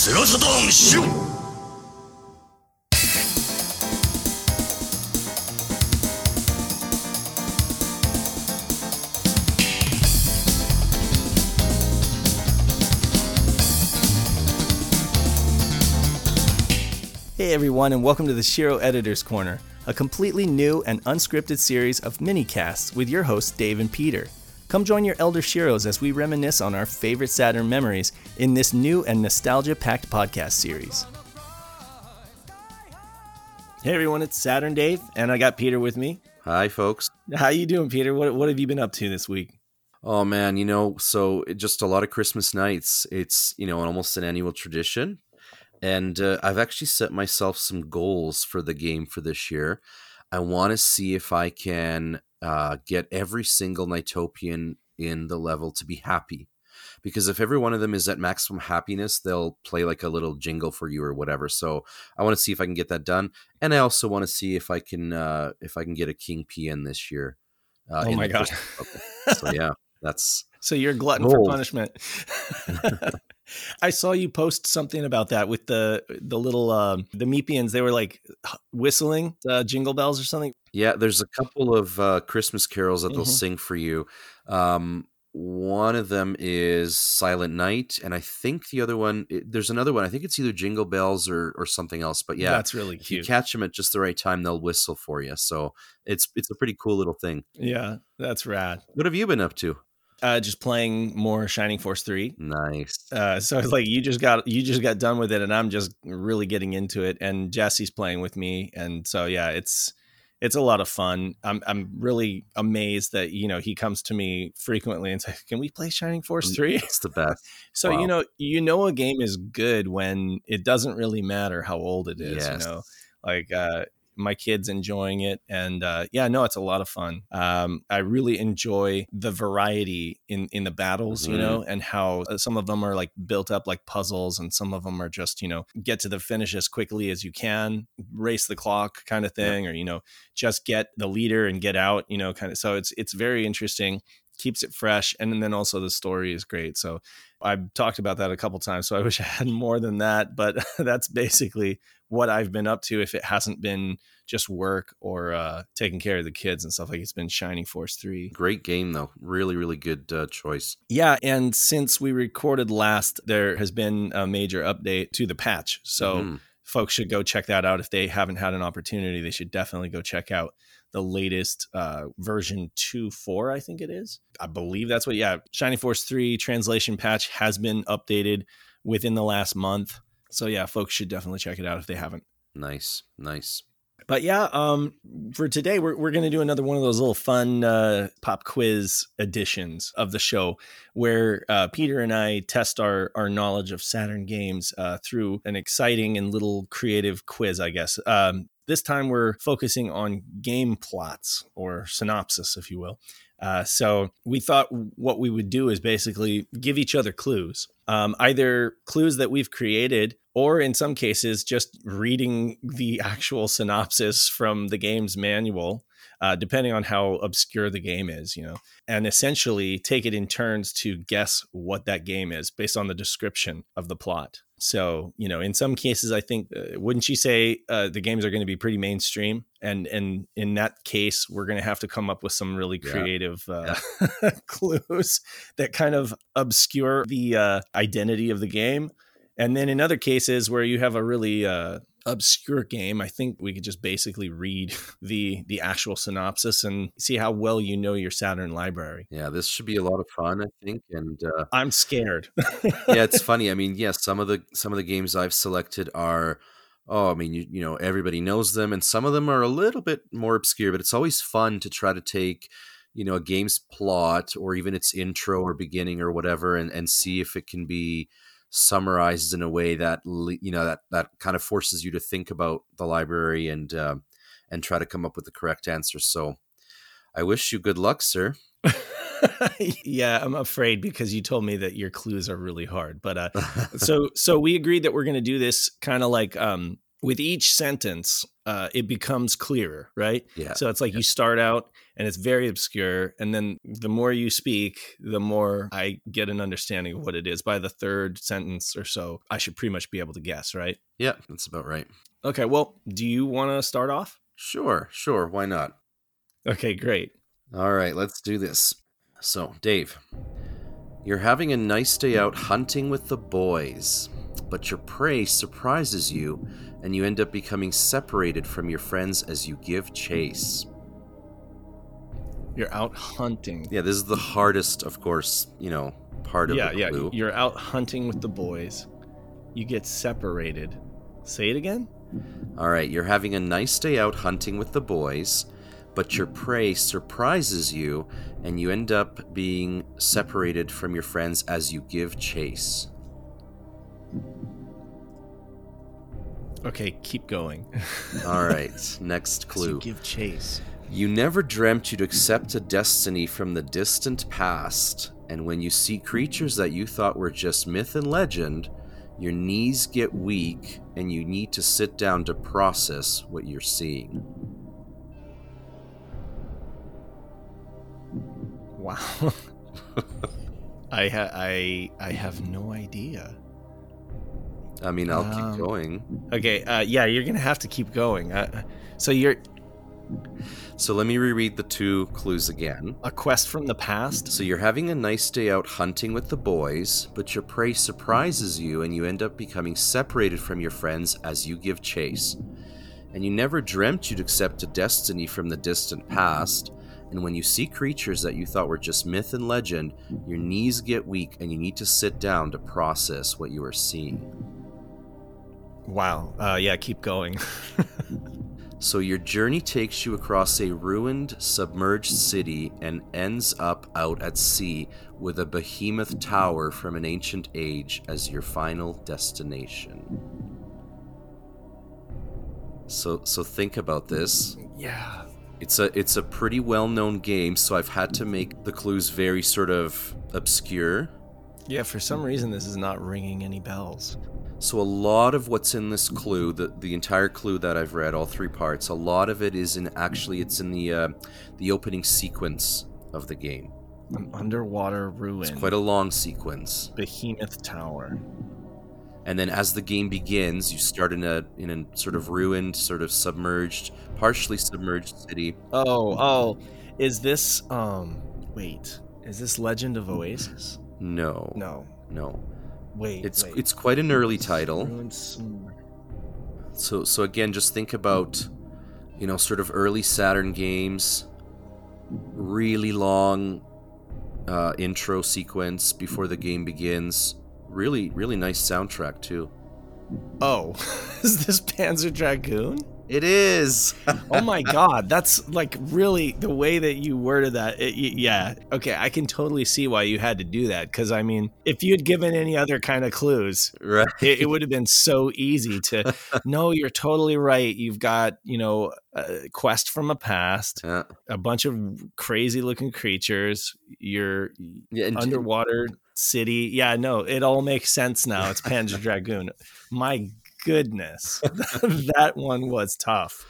セガサターンしろ Hey everyone, and welcome to the Shiro Editor's Corner, a completely new and unscripted series of mini casts with your hosts Dave and Peter. Come join your elder Shiros as we reminisce on our favorite Saturn memories in this new and nostalgia-packed podcast series. Hey everyone, it's Saturn Dave, and I got Peter with me. Hi, folks. How you doing, Peter? What what have you been up to this week? Oh man, you know, so it- just a lot of Christmas nights. It's you know almost an annual tradition, and uh, I've actually set myself some goals for the game for this year. I want to see if I can uh, get every single Nightopian in the level to be happy, because if every one of them is at maximum happiness, they'll play like a little jingle for you or whatever. So I want to see if I can get that done, and I also want to see if I can uh, if I can get a King PN this year. Uh, Oh my God. So yeah, that's So you're a glutton for punishment. I saw you post something about that with the the little um, the Mepians. They were like whistling uh, jingle bells or something. Yeah, there's a couple of uh, Christmas carols that they'll Mhm. sing for you. Um, one of them is Silent Night, and I think the other one, there's another one. I think it's either Jingle Bells or or something else. But yeah, that's really if you cute. catch them at just the right time, they'll whistle for you. So it's it's a pretty cool little thing. yeah, that's rad. What have you been up to? Uh, just playing more Shining Force three. Nice. Uh, so it's like you just got you just got done with it, and I'm just really getting into it. And Jesse's playing with me, and so yeah, it's it's a lot of fun. I'm I'm really amazed that you know he comes to me frequently and says, "Can we play Shining Force 3? It's the best. So Wow. you know you know a game is good when it doesn't really matter how old it is. Yes. You know, like uh, my kids enjoying it, and uh, yeah, no, it's a lot of fun. Um, I really enjoy the variety in in the battles, you Mhm. know, and how uh, some of them are like built up like puzzles, and some of them are just you know get to the finish as quickly as you can, race the clock kind of thing, or you know just get the leader and get out, you know, kind of. So it's it's very interesting keeps it fresh and then also the story is great so i've talked about that a couple times so i wish i had more than that but that's basically what i've been up to if it hasn't been just work or uh taking care of the kids and stuff like it's been shining force 3 Great game though. Really, really good uh, choice. yeah and since we recorded last there has been a major update to the patch so Mhm. folks should go check that out if they haven't had an opportunity they should definitely go check out the latest uh, version 2.4 i think it is i believe that's what yeah shining force 3 translation patch has been updated within the last month so yeah folks should definitely check it out if they haven't nice, nice. but yeah, um, for today, we're, we're going to do another one of those little fun uh, pop quiz editions of the show where uh, Peter and I test our, our knowledge of Saturn games uh, through an exciting and little creative quiz, I guess. Um, this time we're focusing on game plots or synopsis, if you will. Uh, so we thought what we would do is basically give each other clues, um, either clues that we've created, or in some cases, just reading the actual synopsis from the game's manual, uh, depending on how obscure the game is, you know, and essentially take it in turns to guess what that game is based on the description of the plot. So, you know, in some cases, I think, uh, wouldn't you say uh, the games are going to be pretty mainstream? And and in that case, we're going to have to come up with some really Yeah. creative uh, clues that kind of obscure the uh, identity of the game. And then in other cases where you have a really uh, obscure game, I think we could just basically read the the actual synopsis and see how well you know your Saturn library. Yeah, this should be a lot of fun, I think. And uh, I'm scared. yeah, it's funny. I mean, yes, some of the some of the games I've selected are oh, I mean, you you know, everybody knows them, and some of them are a little bit more obscure. But it's always fun to try to take you know a game's plot or even its intro or beginning or whatever, and and see if it can be summarized in a way that you know that that kind of forces you to think about the library and uh, and try to come up with the correct answer. So. I wish you good luck, sir. yeah, I'm afraid because you told me that your clues are really hard. But uh, so so we agreed that we're going to do this kind of like um with each sentence, uh, it becomes clearer, right? Yeah. So it's like you start out and it's very obscure, and then the more you speak, the more I get an understanding of what it is. By the third sentence or so, I should pretty much be able to guess, right? Yeah, that's about right. Okay. Well, do you want to start off? Sure, sure. Why not? Okay, great. All right, let's do this. So, Dave, you're having a nice day out hunting with the boys, but your prey surprises you and you end up becoming separated from your friends as you give chase. You're out hunting. Yeah, this is the hardest, of course, you know, part of it. yeah, the yeah. You're out hunting with the boys. You get separated. Say it again. All right, you're having a nice day out hunting with the boys, but your prey surprises you and you end up being separated from your friends as you give chase. Okay, keep going. All right, next clue. give chase. You never dreamt you'd accept a destiny from the distant past, and when you see creatures that you thought were just myth and legend, your knees get weak and you need to sit down to process what you're seeing. Wow. I ha- I I have no idea. I mean, I'll Um, keep going. Okay, uh, yeah, you're gonna have to keep going. Uh, so you're So let me reread the two clues again. a quest from the past. So you're having a nice day out hunting with the boys, but your prey surprises you and you end up becoming separated from your friends as you give chase. And you never dreamt you'd accept a destiny from the distant past, and when you see creatures that you thought were just myth and legend, your knees get weak and you need to sit down to process what you are seeing. Wow. Uh, yeah, keep going. So your journey takes you across a ruined, submerged city and ends up out at sea with a behemoth tower from an ancient age as your final destination. So so think about this. yeah. It's a it's a pretty well-known game, so I've had to make the clues very sort of obscure. Yeah. For some reason, this is not ringing any bells. So a lot of what's in this clue, the the entire clue that I've read, all three parts, a lot of it is in actually it's in the uh, the opening sequence of the game. An underwater ruin. It's quite a long sequence, behemoth tower. and then as the game begins, you start in a in a sort of ruined, sort of submerged, partially submerged city. Oh, oh, is this um? Wait, is this Legend of Oasis? No, No. no, Wait. it's wait. it's quite an early title. So so again, just think about, you know, sort of early Saturn games, really long uh, intro sequence before the game begins. Really, really nice soundtrack too. Oh, is this Panzer Dragoon? It is. Oh my god, that's like really the way that you worded that. It, yeah, okay, I can totally see why you had to do that. Because I mean, if you had given any other kind of clues, right. it, it would have been so easy to. no, you're totally right. You've got you know a quest from a past, Yeah. a bunch of crazy looking creatures. You're Yeah. And underwater city. Yeah, no, it all makes sense now. It's Panzer Dragoon. My goodness, that one was tough.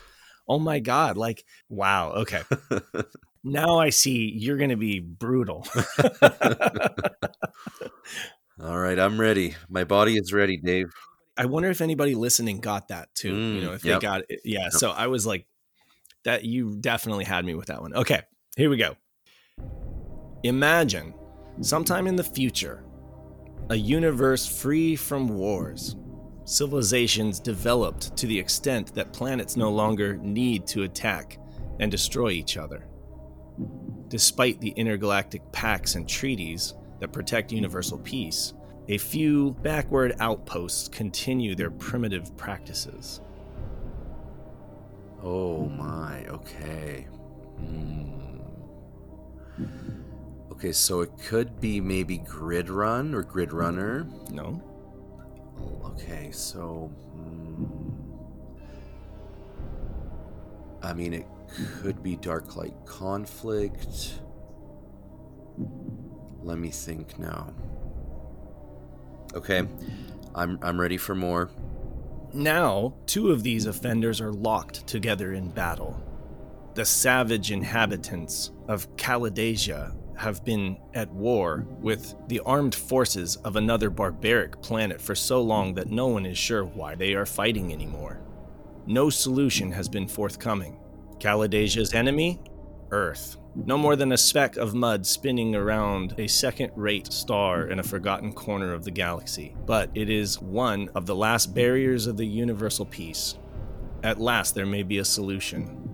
Oh my god! Like, wow. Okay, now I see you're going to be brutal. All right, I'm ready. My body is ready, Dave. I wonder if anybody listening got that too. you Mm, know, if yep. they got it. Yeah. So I was like, that you definitely had me with that one. Okay, here we go. Imagine sometime in the future, a universe free from wars. Civilizations developed to the extent that planets no longer need to attack and destroy each other. Despite the intergalactic pacts and treaties that protect universal peace, a few backward outposts continue their primitive practices. Oh my. Okay. Hmm. Okay, so it could be maybe Grid Run or Grid Runner. No? Okay, so. hmm. I mean, it could be Dark Light Conflict. Let me think now. Okay, I'm I'm ready for more. Now, two of these offenders are locked together in battle. The savage inhabitants of Caladesia have been at war with the armed forces of another barbaric planet for so long that no one is sure why they are fighting anymore. No solution has been forthcoming. Caladesia's enemy? Earth. No more than a speck of mud spinning around a second rate star in a forgotten corner of the galaxy. But it is one of the last barriers of the universal peace. At last, there may be a solution.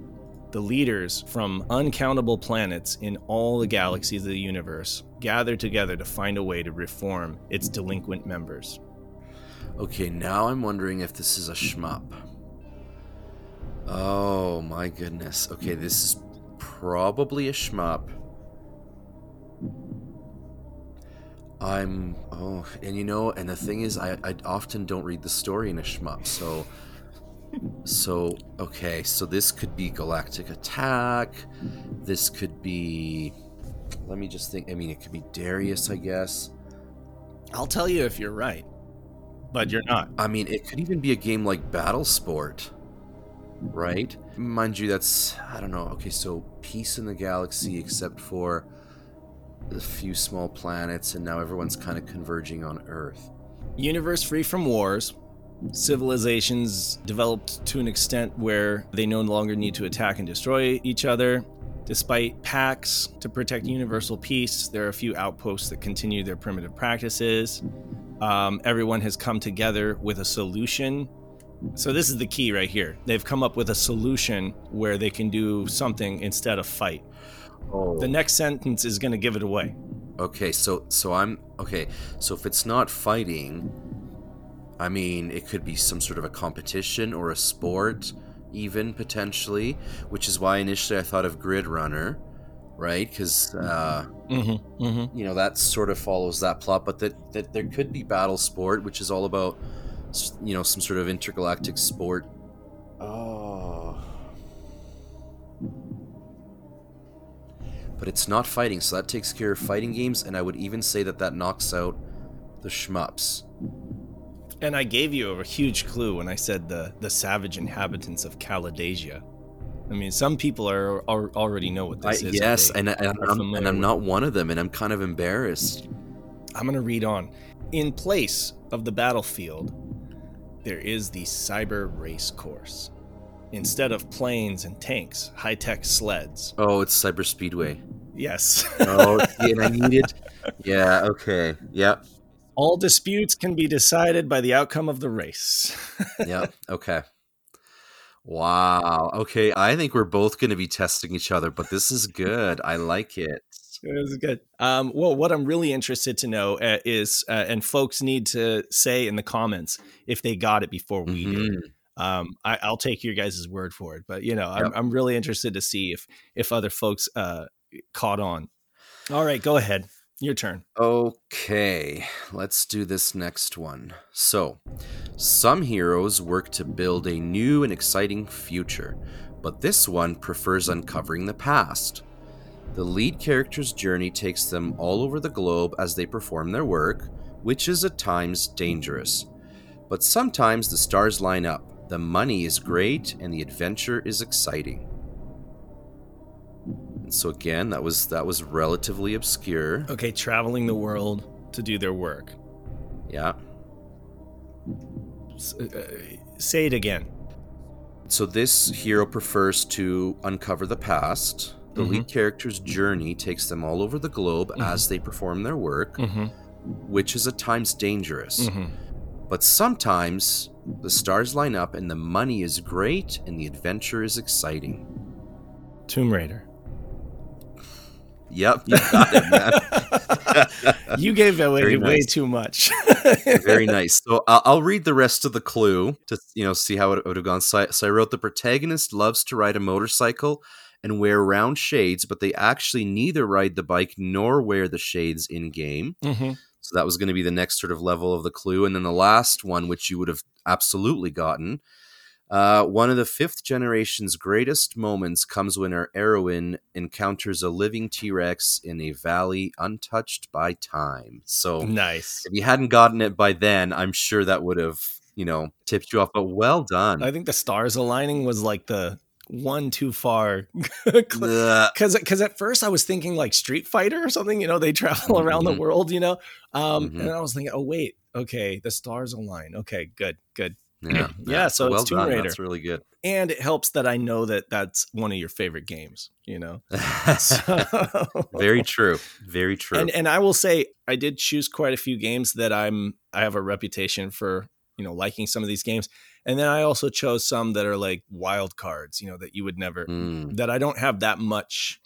The leaders from uncountable planets in all the galaxies of the universe gather together to find a way to reform its delinquent members. Okay, now I'm wondering if this is a shmup. Oh my goodness. Okay, this is probably a shmup. I'm oh, and you know, and the thing is, I I often don't read the story in a shmup, so so okay, so this could be Galactic Attack. This could be. Let me just think. I mean, it could be Darius, I guess. I'll tell you if you're right, but you're not. I mean, it could even be a game like Battle Sport, right? Mind you, that's I don't know. Okay, so peace in the galaxy, except for a few small planets, and now everyone's kind of converging on Earth. Universe free from wars, civilizations developed to an extent where they no longer need to attack and destroy each other. Despite pacts to protect universal peace, there are a few outposts that continue their primitive practices. Um, everyone has come together with a solution. So, this is the key right here. They've come up with a solution where they can do something instead of fight. Oh. The next sentence is going to give it away. Okay, so so I'm okay. So if it's not fighting, I mean, it could be some sort of a competition or a sport, even potentially, which is why initially I thought of Grid Runner, right? Because uh, Mm-hmm, mm-hmm. you know that sort of follows that plot, but that that there could be Battle Sport, which is all about you know some sort of intergalactic sport. Oh. But it's not fighting, so that takes care of fighting games, and I would even say that that knocks out the shmups. And I gave you a huge clue when I said the the savage inhabitants of Caladesia. I mean, some people are, are already know what I, this is. yes, and, and, I'm, and I'm not one of them, and I'm kind of embarrassed. I'm going to read on. In place of the battlefield, there is the cyber race course. Instead of planes and tanks, high tech sleds. Oh, it's Cyber Speedway. Yes. Oh, and I needed. Yeah. Okay. Yep. All disputes can be decided by the outcome of the race. Yep. Okay. Wow. Okay. I think we're both going to be testing each other, but this is good. I like it. It was good. Um, well, what I'm really interested to know uh, is, uh, and folks need to say in the comments if they got it before we did. Mhm. Um, I, I'll take your guys' word for it, but you know, I'm, I'm really interested to see if if other folks uh, caught on. All right, go ahead. Your turn. Okay, let's do this next one. So, some heroes work to build a new and exciting future, but this one prefers uncovering the past. The lead character's journey takes them all over the globe as they perform their work, which is at times dangerous. But sometimes the stars line up, the money is great, and the adventure is exciting. And so again, that was that was relatively obscure. Okay, traveling the world to do their work. Yeah. S- uh, say it again. So this hero prefers to uncover the past. The lead character's journey takes them all over the globe as they perform their work, Mm-hmm. which is at times dangerous. Mm-hmm. But sometimes the stars line up and the money is great and the adventure is exciting. Tomb Raider. Yep, you got it, man. You gave away Very way too much. Very nice. So I'll, I'll read the rest of the clue to you know see how it would have gone. So I, so I wrote the protagonist loves to ride a motorcycle and wear round shades, but they actually neither ride the bike nor wear the shades in game. mm-hmm. So that was going to be the next sort of level of the clue. And then the last one, which you would have absolutely gotten, uh, one of the fifth generation's greatest moments comes when our heroine encounters a living T Rex in a valley untouched by time. So Nice. if you hadn't gotten it by then, I'm sure that would have you know, tipped you off. But well done. I think the stars aligning was like the one too far because because at first I was thinking like Street Fighter or something. You know, they travel around the Mhm. world. You know, um, Mhm. and I was thinking, oh wait, okay, the stars align. Okay, good, good. Yeah, Yeah, so it's well Tomb done. Raider. That's really good. And it helps that I know that that's one of your favorite games. You know, So- Very true. Very true. and and I will say I did choose quite a few games that I'm I have a reputation for you know liking some of these games, and then I also chose some that are like wild cards. You know that you would never Mm, that I don't have that much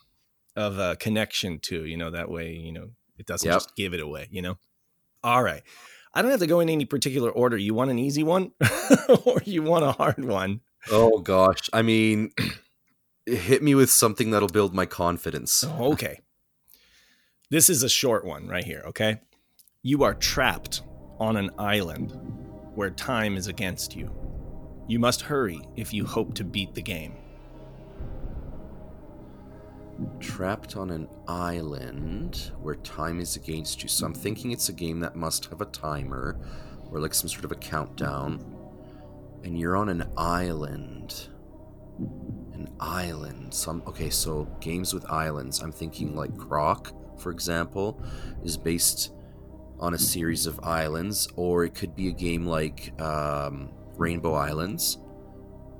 of a connection to, you know, that way, you know, it doesn't Yep. just give it away, you know? All right. I don't have to go in any particular order. You want an easy one or you want a hard one? oh gosh. I mean, hit me with something that'll build my confidence. Oh, okay. This is a short one right here, okay? You are trapped on an island where time is against you. You must hurry if you hope to beat the game. Trapped on an island where time is against you. So I'm thinking it's a game that must have a timer or like some sort of a countdown. And you're on an island. An island. Some okay, so games with islands. I'm thinking like Croc, for example, is based on a series of islands, or it could be a game like um, Rainbow Islands.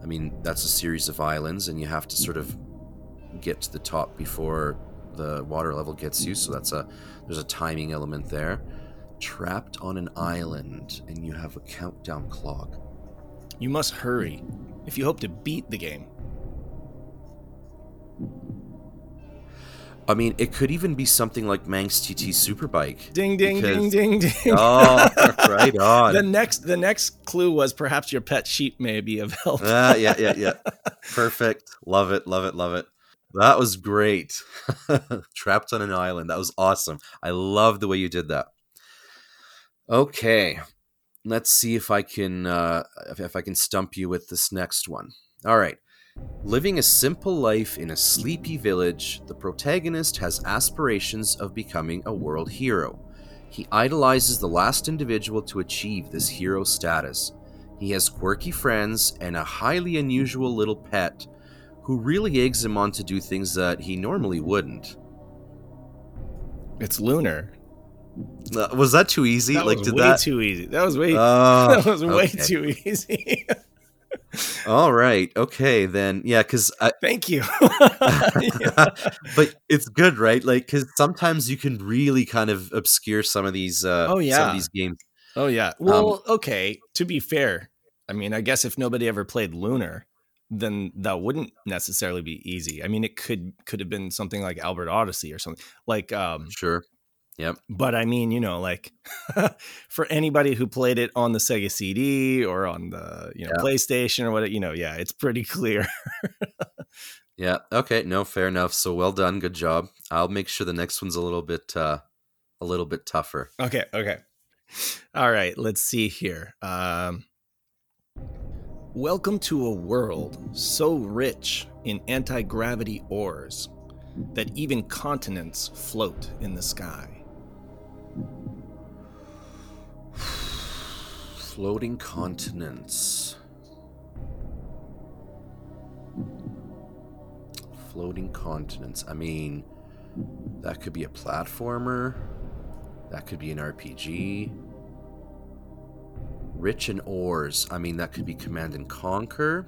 I mean, that's a series of islands, and you have to sort of get to the top before the water level gets you. So that's a there's a timing element there. Trapped on an island, and you have a countdown clock. You must hurry if you hope to beat the game. I mean, it could even be something like Manx TT Superbike. Ding ding ding Because- ding ding. Oh, right on. the next the next clue was perhaps your pet sheep may be of help. Ah, yeah, yeah, yeah. Perfect. Love it, love it, love it. That was great. Trapped on an island. That was awesome. I love the way you did that. Okay. Let's see if I can uh if, if I can stump you with this next one. All right. Living a simple life in a sleepy village, the protagonist has aspirations of becoming a world hero. He idolizes the last individual to achieve this hero status. He has quirky friends and a highly unusual little pet who really eggs him on to do things that he normally wouldn't. It's Lunar. Uh, was that too easy? That like, was did way that? too easy. That was way Oh, that was way okay. too easy. All right. Okay, then. Yeah, because I... Thank you. but it's good, right? Like, because sometimes you can really kind of obscure some of these. Uh, Oh, some yeah. of these games. Oh yeah. Well, okay. To be fair, I mean, I guess if nobody ever played Lunar, then that wouldn't necessarily be easy. I mean, it could could have been something like Albert Odyssey or something. Like um Sure. Yep. But I mean, you know, like for anybody who played it on the Sega CD or on the, you know, Yeah. PlayStation or what, you know, yeah, it's pretty clear. Yeah. Okay. No, fair enough. So well done. Good job. I'll make sure the next one's a little bit, uh, a little bit tougher. Okay, okay. All right, let's see here. Um, welcome to a world so rich in anti gravity ores that even continents float in the sky. Floating continents. Floating continents. I mean, that could be a platformer. That could be an RPG. Rich in ores. I mean, that could be Command and Conquer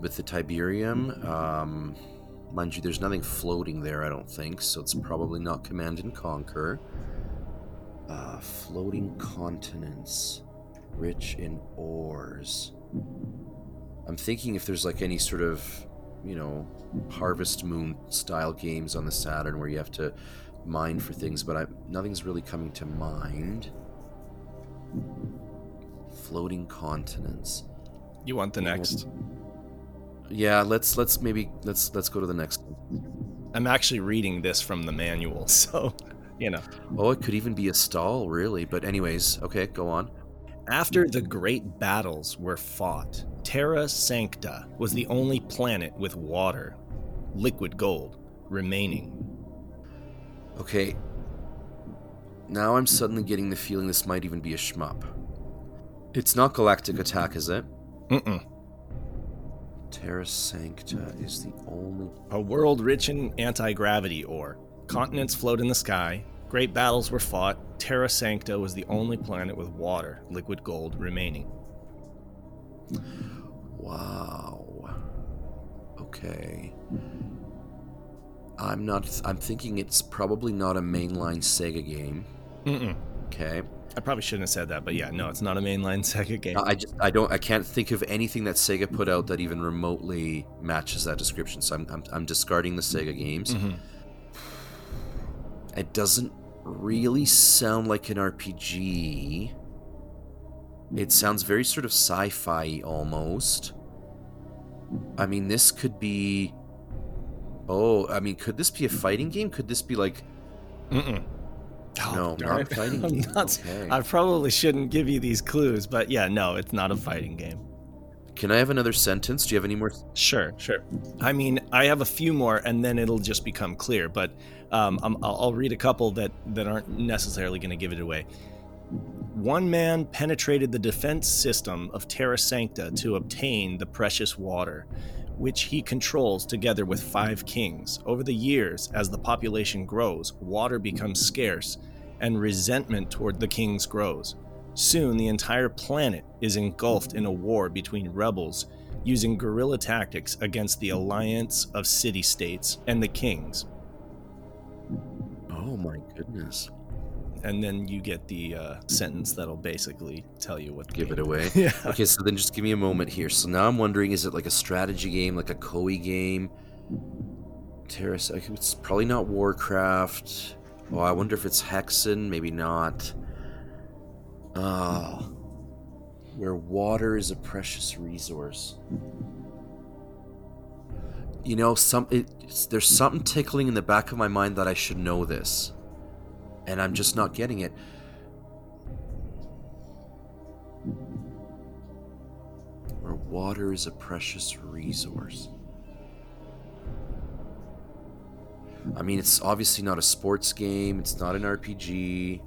with the Tiberium. Um, mind you, there's nothing floating there, I don't think, so it's probably not Command and Conquer. Uh, floating continents, rich in ores. I'm thinking if there's like any sort of, you know, Harvest Moon style games on the Saturn where you have to mine for things, but I, nothing's really coming to mind. Floating continents. You want the next? Yeah, let's let's maybe let's let's go to the next. I'm actually reading this from the manual, so, you know. Oh, it could even be a stall, really. But anyways, okay, go on. After the great battles were fought, Terra Sancta was the only planet with water, liquid gold, remaining. Okay. Now I'm suddenly getting the feeling this might even be a shmup. It's not Galactic Attack, is it? Mm-mm. Terra Sancta is the only. A world rich in anti gravity ore. Continents float in the sky. Great battles were fought. Terra Sancta was the only planet with water, liquid gold, remaining. Wow. Okay. I'm not. I'm thinking it's probably not a mainline Sega game. Mm-mm. Okay. I probably shouldn't have said that, but yeah, no, it's not a mainline Sega game. I just. I don't. I can't think of anything that Sega put out that even remotely matches that description. So I'm. I'm, I'm discarding the Sega games. Mhm. It doesn't really sound like an RPG. It sounds very sort of sci-fi almost. I mean, this could be. Oh, I mean, could this be a fighting game? Could this be like? Mm-mm. Oh, No, darn not fighting game. not- Okay. I probably shouldn't give you these clues, but yeah, no, it's not a fighting game. Can I have another sentence? Do you have any more? Sure, sure. I mean, I have a few more, and then it'll just become clear. But um, I'm, I'll, I'll read a couple that that aren't necessarily going to give it away. One man penetrated the defense system of Terra Sancta to obtain the precious water, which he controls together with five kings. Over the years, as the population grows, water becomes scarce, and resentment toward the kings grows. Soon, the entire planet is engulfed in a war between rebels using guerrilla tactics against the alliance of city states and the kings. Oh my goodness! And then you get the uh, sentence that'll basically tell you what the Give it away. Yeah. Okay, so then just give me a moment here. So now I'm wondering, is it like a strategy game, like a Koei game? Terra, Sancta- it's probably not Warcraft. Oh, I wonder if it's Hexen. Maybe not. Ah, where water is a precious resource. You know, some it, there's something tickling in the back of my mind that I should know this, and I'm just not getting it. Where water is a precious resource. I mean, it's obviously not a sports game. It's not an RPG.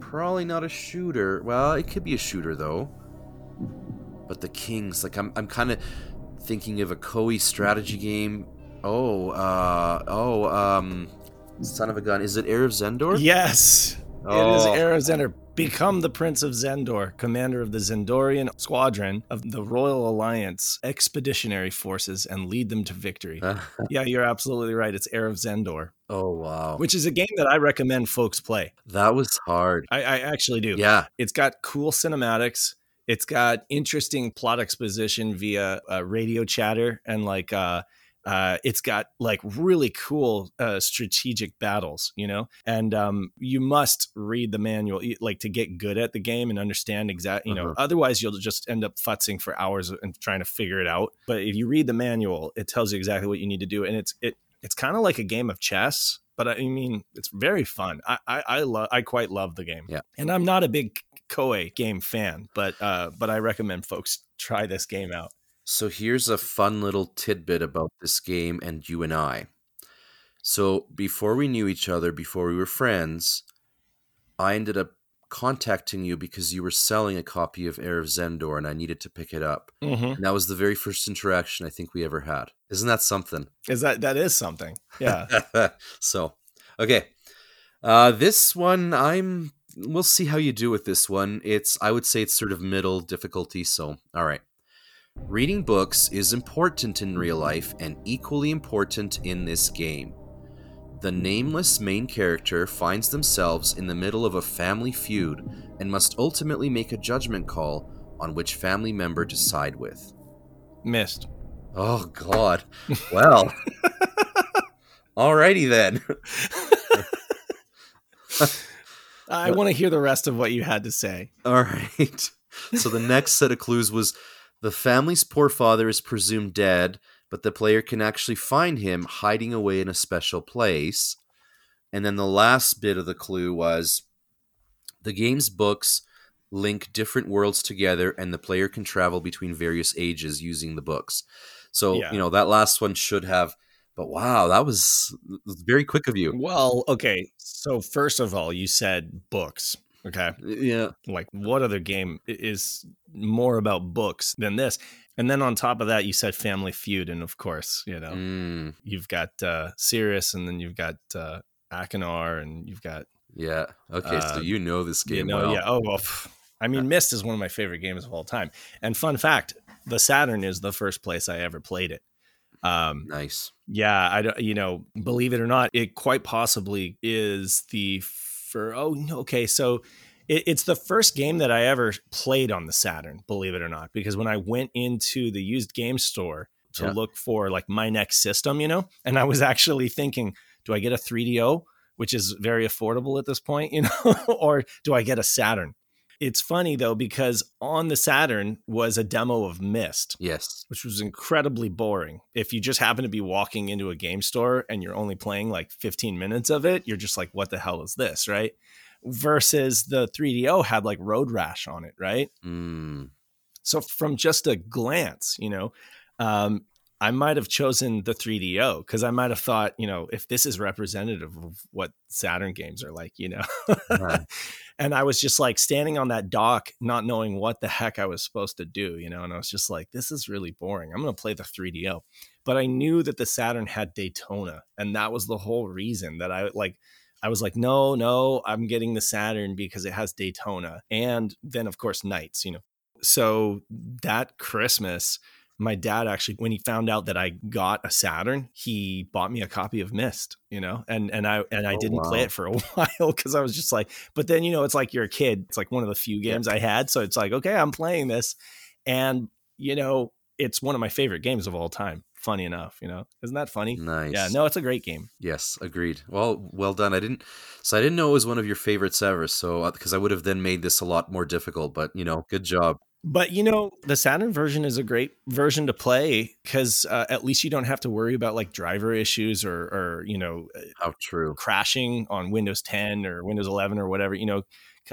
Probably not a shooter. Well, it could be a shooter though. But the Kings, like I'm, I'm kind of thinking of a Koei strategy game. Oh, uh, oh, um, son of a gun. Is it Heir of Zendor? Yes, it is Heir of Zendor. Become the Prince of Zendor, commander of the Zendorian squadron of the Royal Alliance expeditionary forces, and lead them to victory. yeah, you're absolutely right. It's Heir of Zendor, oh wow, which is a game that I recommend folks play. that was hard. I, I actually do. Yeah, It's got cool cinematics. It's got interesting plot exposition via uh, radio chatter and like uh, uh, it's got like really cool uh, strategic battles, you know. And um, you must read the manual like to get good at the game and understand exact, you know. Uh-huh. Otherwise, you'll just end up futzing for hours and trying to figure it out. But if you read the manual, it tells you exactly what you need to do, and it's it it's kind of like a game of chess. But I mean, it's very fun. I I, I love I quite love the game. Yeah. and I'm not a big Koei game fan, but uh, but I recommend folks try this game out. So here's a fun little tidbit about this game and you and I. So before we knew each other, before we were friends, I ended up contacting you because you were selling a copy of Heir of Zendor and I needed to pick it up. Mm-hmm. And that was the very first interaction I think we ever had. Isn't that something? Is that that is something? Yeah. so, okay. Uh, this one, I'm. We'll see how you do with this one. It's, I would say, it's sort of middle difficulty. So, all right. Reading books is important in real life and equally important in this game. The nameless main character finds themselves in the middle of a family feud and must ultimately make a judgment call on which family member to side with. Myst. Oh, God. Well, alrighty then. I want to hear the rest of what you had to say. All right. So the next set of clues was the family's poor father is presumed dead, but the player can actually find him hiding away in a special place. And then the last bit of the clue was the game's books link different worlds together, and the player can travel between various ages using the books. So, Yeah. you know, that last one should have, but wow, that was very quick of you. Well, okay. So first of all, you said books. Okay. Yeah. Like, what other game is more about books than this? And then on top of that, you said Family Feud. And of course, you know, Mm, you've got uh, Sirrus and then you've got uh, Achenar and you've got, yeah. Okay, Uh, so you know this game you know, well. yeah. Oh, well, pff, I mean, Myst is one of my favorite games of all time. And fun fact the Saturn is the first place I ever played it. Um, Nice. Yeah, I don't. You know, believe it or not, it quite possibly is the for. Oh, okay. So it, it's the first game that I ever played on the Saturn. Believe it or not, because when I went into the used game store to Yeah. look for like my next system, you know, and I was actually thinking, do I get a 3DO, which is very affordable at this point, you know, or do I get a Saturn? It's funny though because on the Saturn was a demo of Myst Yes. which was incredibly boring. If you just happen to be walking into a game store and you're only playing like 15 minutes of it, you're just like, what the hell is this? Right. Versus the 3DO had like Road Rash on it. Right. Mm, So from just a glance, you know, um, I might have chosen the 3DO because I might have thought, you know, if this is representative of what Saturn games are like, you know. Right. and I was just like standing on that dock, not knowing what the heck I was supposed to do, you know. And I was just like, this is really boring. I'm going to play the 3DO. But I knew that the Saturn had Daytona. And that was the whole reason that I like, I was like, no, no, I'm getting the Saturn because it has Daytona. And then, of course, Nights, you know. So that Christmas, my dad actually, when he found out that I got a Saturn, he bought me a copy of Myst, you know, and and I and I Oh, didn't play it for a while because I was just like, but then you know, it's like you're a kid. It's like one of the few games I had, so it's like, okay, I'm playing this, and you know, it's one of my favorite games of all time. Funny enough, you know, isn't that funny? nice. Yeah, no, it's a great game. Yes, agreed. Well, well done. I didn't, so I didn't know it was one of your favorites ever. So, uh, because I would have then made this a lot more difficult. But you know, good job. But you know, the Saturn version is a great version to play because uh, at least you don't have to worry about like driver issues or, or you know, How true. crashing on Windows 10 or Windows 11 or whatever. You know,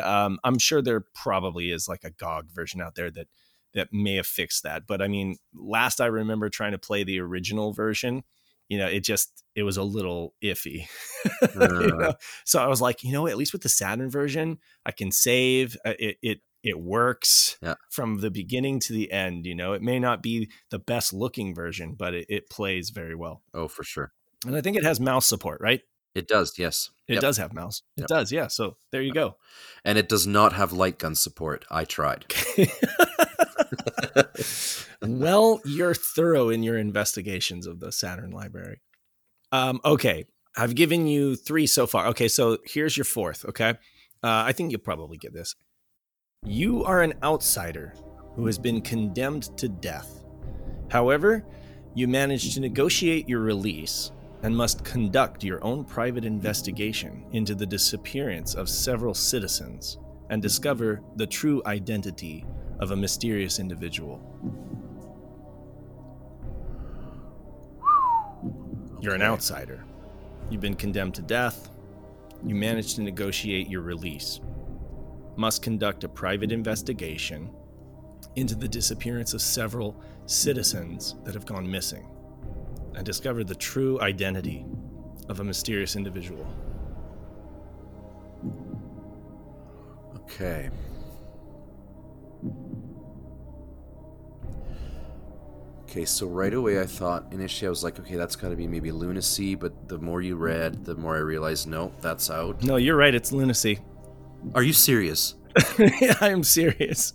um, I'm sure there probably is like a GOG version out there that that may have fixed that. But I mean, last I remember trying to play the original version, you know, it just it was a little iffy. You Uh. know? So I was like, you know, at least with the Saturn version, I can save. Uh, It it it works Yeah. from the beginning to the end. You know, it may not be the best looking version, but it, it plays very well. Oh, for sure. And I think it has mouse support, right? It does. Yes. It Yep. does have mouse. It Yep. does, yeah. So there you go. And it does not have light gun support. I tried. well, you're thorough in your investigations of the Saturn library. Um, okay, I've given you three so far. Okay, so here's your fourth. Okay, uh, I think you'll probably get this. You are an outsider who has been condemned to death. However, you managed to negotiate your release and must conduct your own private investigation into the disappearance of several citizens and discover the true identity of a mysterious individual. You're an outsider. You've been condemned to death. You managed to negotiate your release. Must conduct a private investigation into the disappearance of several citizens that have gone missing and discover the true identity of a mysterious individual. Okay. Okay, so right away I thought initially I was like, okay, that's got to be maybe Lunacy, but the more you read, the more I realized, no, that's out. No, you're right. It's Lunacy. Are you serious? I am serious.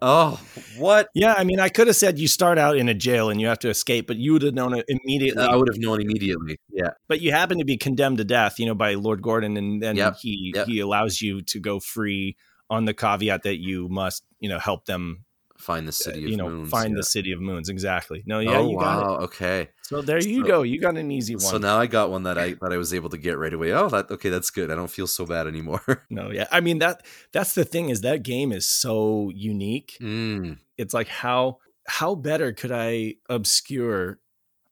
Oh, what? Yeah, I mean, I could have said you start out in a jail and you have to escape, but you would have known it immediately. I would have known immediately. Yeah. but you happen to be condemned to death, you know, by Lord Gordon, and then Yep, he yep. he allows you to go free on the caveat that you must, you know, help them, Find the uh, city of you know, moons. find yeah. the city of moons. Exactly. No, yeah, oh you wow. got it. Oh, okay. So there you So- go. You got an easy one. So now I got one that I that I was able to get right away. Oh, that okay. That's good. I don't feel so bad anymore. no, yeah. I mean that that's the thing is that game is so unique. mm, It's like how how better could I obscure?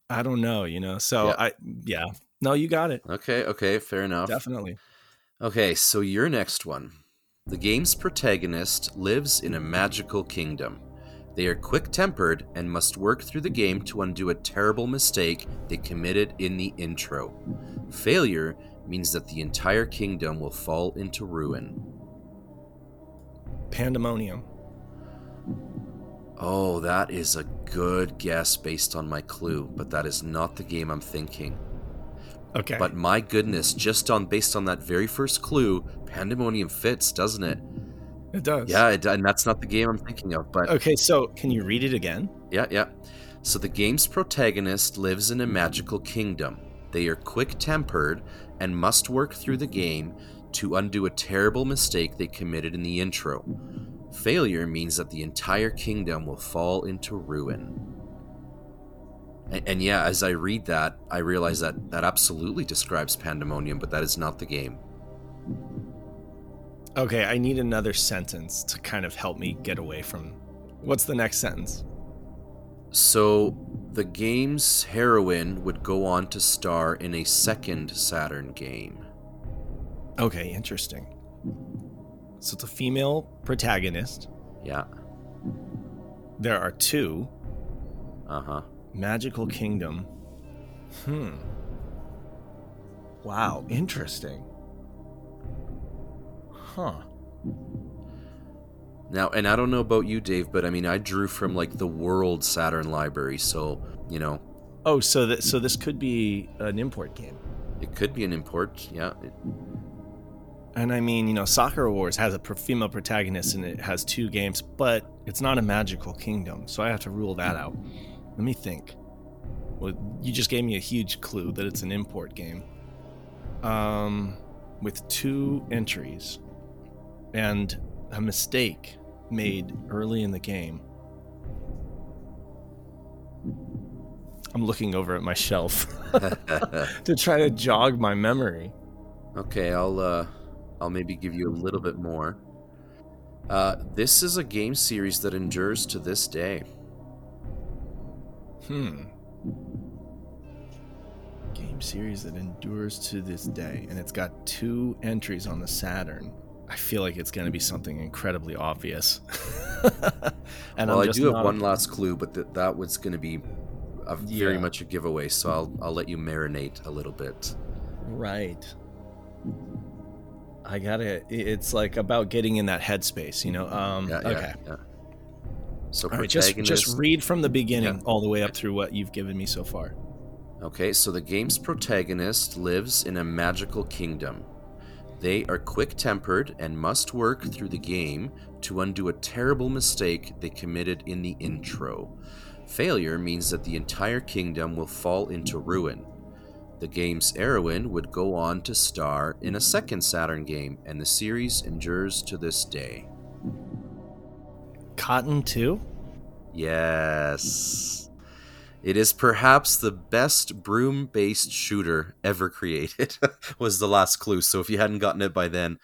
I don't know, you know. So Yeah. I yeah. No, you got it. okay. Okay. Fair enough. Definitely. Okay, so your next one. The game's protagonist lives in a magical kingdom. They are quick tempered and must work through the game to undo a terrible mistake they committed in the intro. Failure means that the entire kingdom will fall into ruin. Pandemonium. Oh, that is a good guess based on my clue, but that is not the game I'm thinking. Okay. But my goodness, just on based on that very first clue, Pandemonium fits, doesn't it? it does. Yeah, it, and that's not the game I'm thinking of. But Okay, so can you read it again? yeah, yeah. So the game's protagonist lives in a magical kingdom. They are quick-tempered and must work through the game to undo a terrible mistake they committed in the intro. Failure means that the entire kingdom will fall into ruin. And, and yeah, as I read that, I realize that that absolutely describes Pandemonium, but that is not the game. Okay, I need another sentence to kind of help me get away from. What's the next sentence? So, the game's heroine would go on to star in a second Saturn game. Okay, interesting. So it's a female protagonist. Yeah. There are two. Uh huh. Magical Kingdom. Hmm. Wow, interesting. Huh. Now, and I don't know about you, Dave, but I mean, I drew from like the World Saturn Library, so you know, Oh, so that so this could be an import game. it could be an import. Yeah. It- And I mean, you know, Soccer Wars has a female protagonist and it has two games, but it's not a magical kingdom. So I have to rule that out. Let me think. Well, you just gave me a huge clue that it's an import game. Um, with two entries and a mistake made early in the game. I'm looking over at my shelf to try to jog my memory. okay, I'll uh, I'll maybe give you a little bit more. Uh, this is a game series that endures to this day. Hmm. Game series that endures to this day, and it's got two entries on the Saturn. I feel like it's going to be something incredibly obvious. and well, I do have one last clue, but th- that was going to be a very Yeah. much a giveaway, so I'll I'll let you marinate a little bit. Right. I gotta. It's like about getting in that headspace, you know. Um. Yeah, yeah, okay. yeah. So right. Just just read from the beginning Yeah. all the way up through what you've given me so far. Okay, so the game's protagonist lives in a magical kingdom. They are quick tempered and must work through the game to undo a terrible mistake they committed in the intro. Failure means that the entire kingdom will fall into ruin. The game's heroine would go on to star in a second Saturn game, and the series endures to this day. Cotton 2. Yes. It is perhaps the best broom based shooter ever created, was the last clue. So if you hadn't gotten it by then,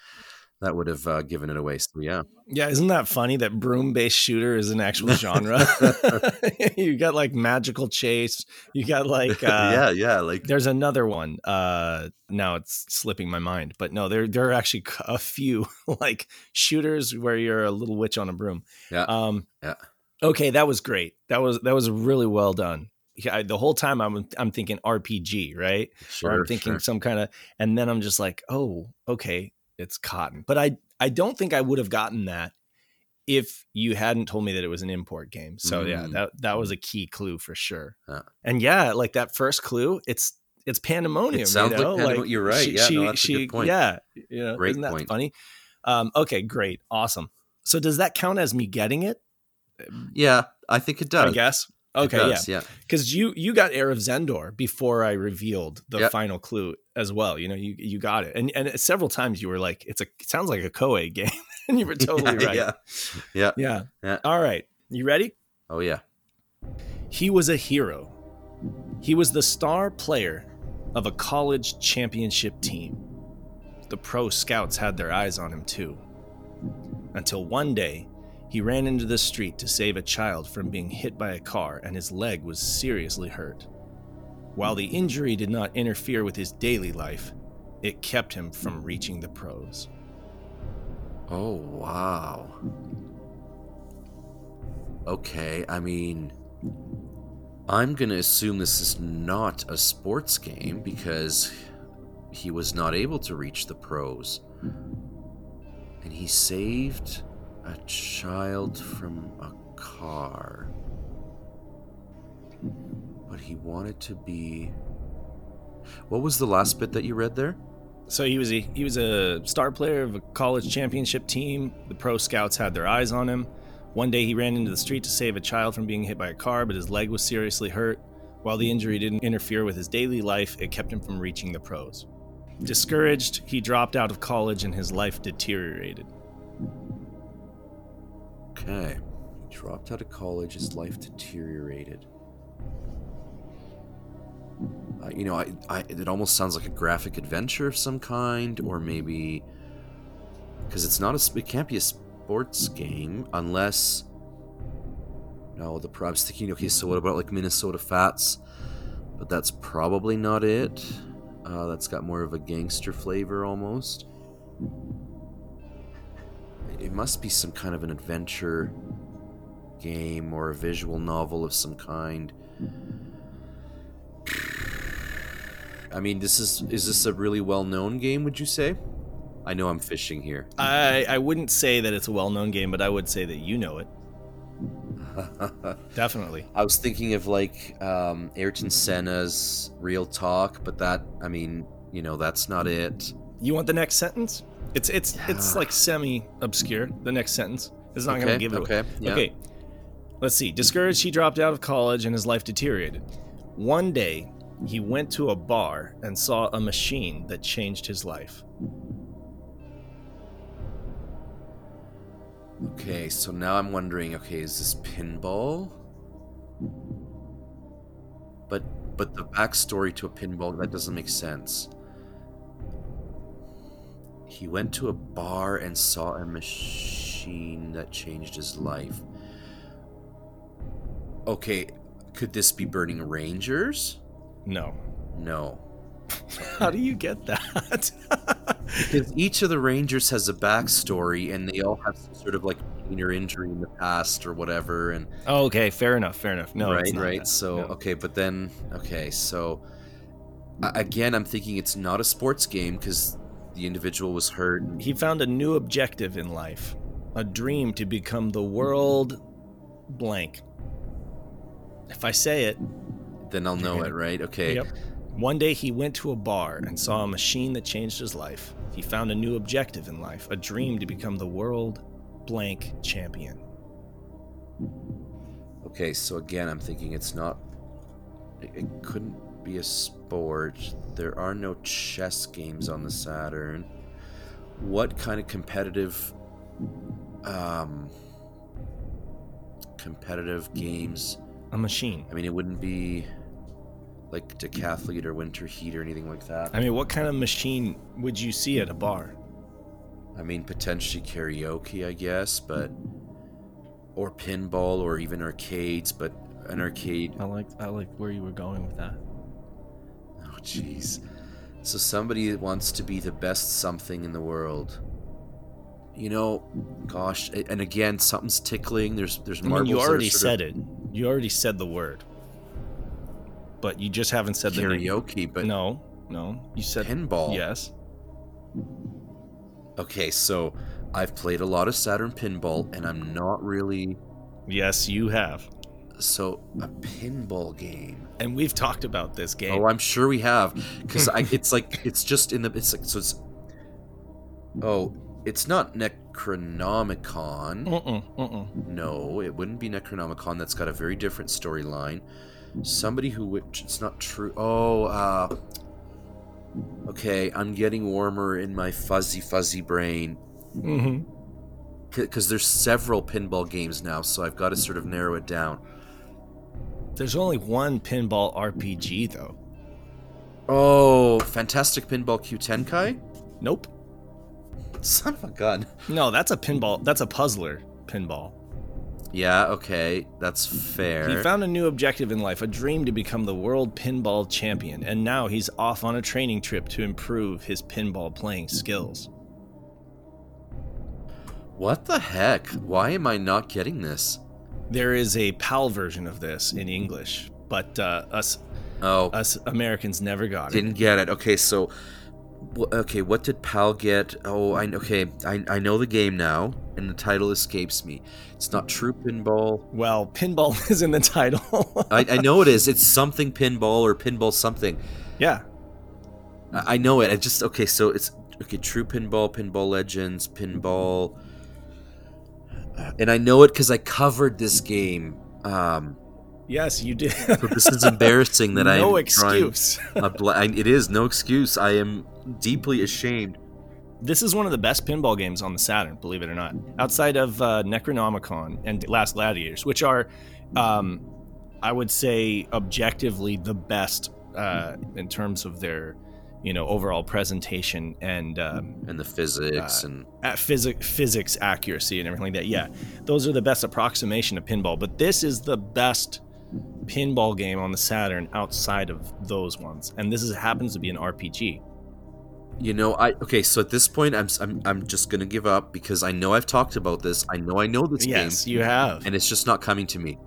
that would have uh, given it away. So yeah. Yeah, isn't that funny that broom based shooter is an actual genre? you got like magical chase. You got like uh, yeah, yeah. Like, There's another one. Uh, now it's slipping my mind, but no, there there are actually a few like shooters where you're a little witch on a broom. yeah. Um, Yeah. Okay, that was great. That was that was really well done. Yeah, I, the whole time I'm I'm thinking RPG, right? sure. or I'm thinking sure. some kind of, and then I'm just like, oh, okay, it's cotton. But I I don't think I would have gotten that if you hadn't told me that it was an import game. So yeah, Mm. that that was a key clue for sure. Yeah. And yeah, like that first clue, it's it's pandemonium. It sounds you like know? pandemonium. You're right. She, Yeah, she, no, that's a she, good point. Yeah, you know, Great isn't that point. funny? Um, okay, great, awesome. So does that count as me getting it? Yeah, I think it does. I guess. Okay, yeah does, yeah. because you you got Heir of Zendor before I revealed the Yep. final clue as well. You know, you you got it, and and several times you were like, "It's a it sounds like a Koei game," and you were totally yeah, right. Yeah. Yeah. yeah, Yeah. All right, you ready? Oh yeah. He was a hero. He was the star player of a college championship team. The pro scouts had their eyes on him too. Until one day, he ran into the street to save a child from being hit by a car and his leg was seriously hurt. While the injury did not interfere with his daily life, it kept him from reaching the pros. Oh wow. Okay, I mean I'm going to assume this is not a sports game because he was not able to reach the pros. And he saved a child from a car. But he wanted to be. What was the last bit that you read there? So he was a he was a star player of a college championship team. The pro scouts had their eyes on him. One day he ran into the street to save a child from being hit by a car, but his leg was seriously hurt. While the injury didn't interfere with his daily life, it kept him from reaching the pros. Discouraged, he dropped out of college and his life deteriorated. Okay. He dropped out of college, his life deteriorated. Uh, you know, I, I, it almost sounds like a graphic adventure of some kind, or maybe because it's not a, it can't be a sports game unless. No, the I was thinking, okay, so what about like Minnesota Fats? But that's probably not it. Uh, that's got more of a gangster flavor almost. It must be some kind of an adventure game or a visual novel of some kind. I mean, this is is this a really well-known game? Would you say? I know I'm fishing here. I I wouldn't say that it's a well-known game, but I would say that you know it. Definitely. I was thinking of like um, Ayrton Senna's Real Talk, but that I mean, you know, that's not it. You want the next sentence? It's it's it's like semi obscure. The next sentence. is not going to Okay, give it away. okay, yeah. Okay. Let's see. Discouraged, he dropped out of college and his life deteriorated. One day, he went to a bar and saw a machine that changed his life. Okay, so now I'm wondering, okay, is this pinball? But but the backstory to a pinball that doesn't make sense. He went to a bar and saw a machine that changed his life. Okay, could this be Burning Rangers? No. No. How do you get that? Because each of the Rangers has a backstory and they all have some sort of like pain or injury in the past or whatever and oh, okay, fair enough. Fair enough. No, right right that. so No. okay but then okay so again i'm thinking it's not a sports game because the individual was hurt He found a new objective in life, a dream to become the world blank. If I say it, then i'll know it right okay Yep. One day he went to a bar and saw a machine that changed his life. He found a new objective in life, a dream to become the world blank champion. okay so again i'm thinking it's not it, it couldn't be a sport there are no chess games on the saturn what kind of competitive um competitive games A machine. i mean it wouldn't be like decathlete or winter heat or anything like that I mean, what kind of machine would you see at a bar? I mean, potentially karaoke, I guess, but or pinball or even arcades, but an arcade. I like I like where you were going with that. Jeez. So somebody wants to be the best something in the world. You know, gosh, and again, something's tickling. There's there's I mean, you already said it. You already said the word. But you just haven't said of the name. karaoke, but No, no. You said pinball. Yes. Okay, so I've played a lot of Saturn pinball, and I'm not really Yes, you have. so a pinball game. And we've talked about this game. Oh, I'm sure we have, because it's like it's just in the it's like so it's. Oh, it's not Necronomicon. Mm-mm, mm-mm. No, it wouldn't be Necronomicon. That's got a very different storyline. Somebody who which it's not true. Oh, uh. Okay, I'm getting warmer in my fuzzy fuzzy brain Mm-hmm. because there's several pinball games now, so I've got to sort of narrow it down. There's only one pinball RPG though. Oh, Fantastic Pinball Kyutenkai? Nope. Son of a gun. No, that's a pinball. That's a puzzler pinball. Yeah, okay, that's fair. He found a new objective in life, a dream to become the world pinball champion, and now he's off on a training trip to improve his pinball playing skills. what the heck? Why am I not getting this? There is a PAL version of this in English, but uh, us Oh, us Americans never got it. didn't get it. Okay, so okay, what did Pal get? Oh, I okay, I, I know the game now, and the title escapes me. It's not True Pinball. Well, pinball is in the title. I, I know it is. It's something pinball or pinball something. yeah. I, I know it. I just okay. So it's okay. True Pinball, Pinball Legends, Pinball, and I know it because I covered this game. Um, Yes, you did. so this is embarrassing that I no excuse. a bla- I- it is no excuse. I am deeply ashamed. This is one of the best pinball games on the Saturn, believe it or not. Outside of uh, Necronomicon and Last Gladiators, which are, um, I would say, objectively the best uh, in terms of their, you know, overall presentation and um, And the physics Uh, and at physics physics accuracy and everything like that. Yeah, those are the best approximation of pinball. But this is the best pinball game on the Saturn outside of those ones, and this is happens to be an RPG. You know, I okay. So at this point, I'm I'm I'm just gonna give up because I know I've talked about this. I know I know this Yes, game, you have. and it's just not coming to me.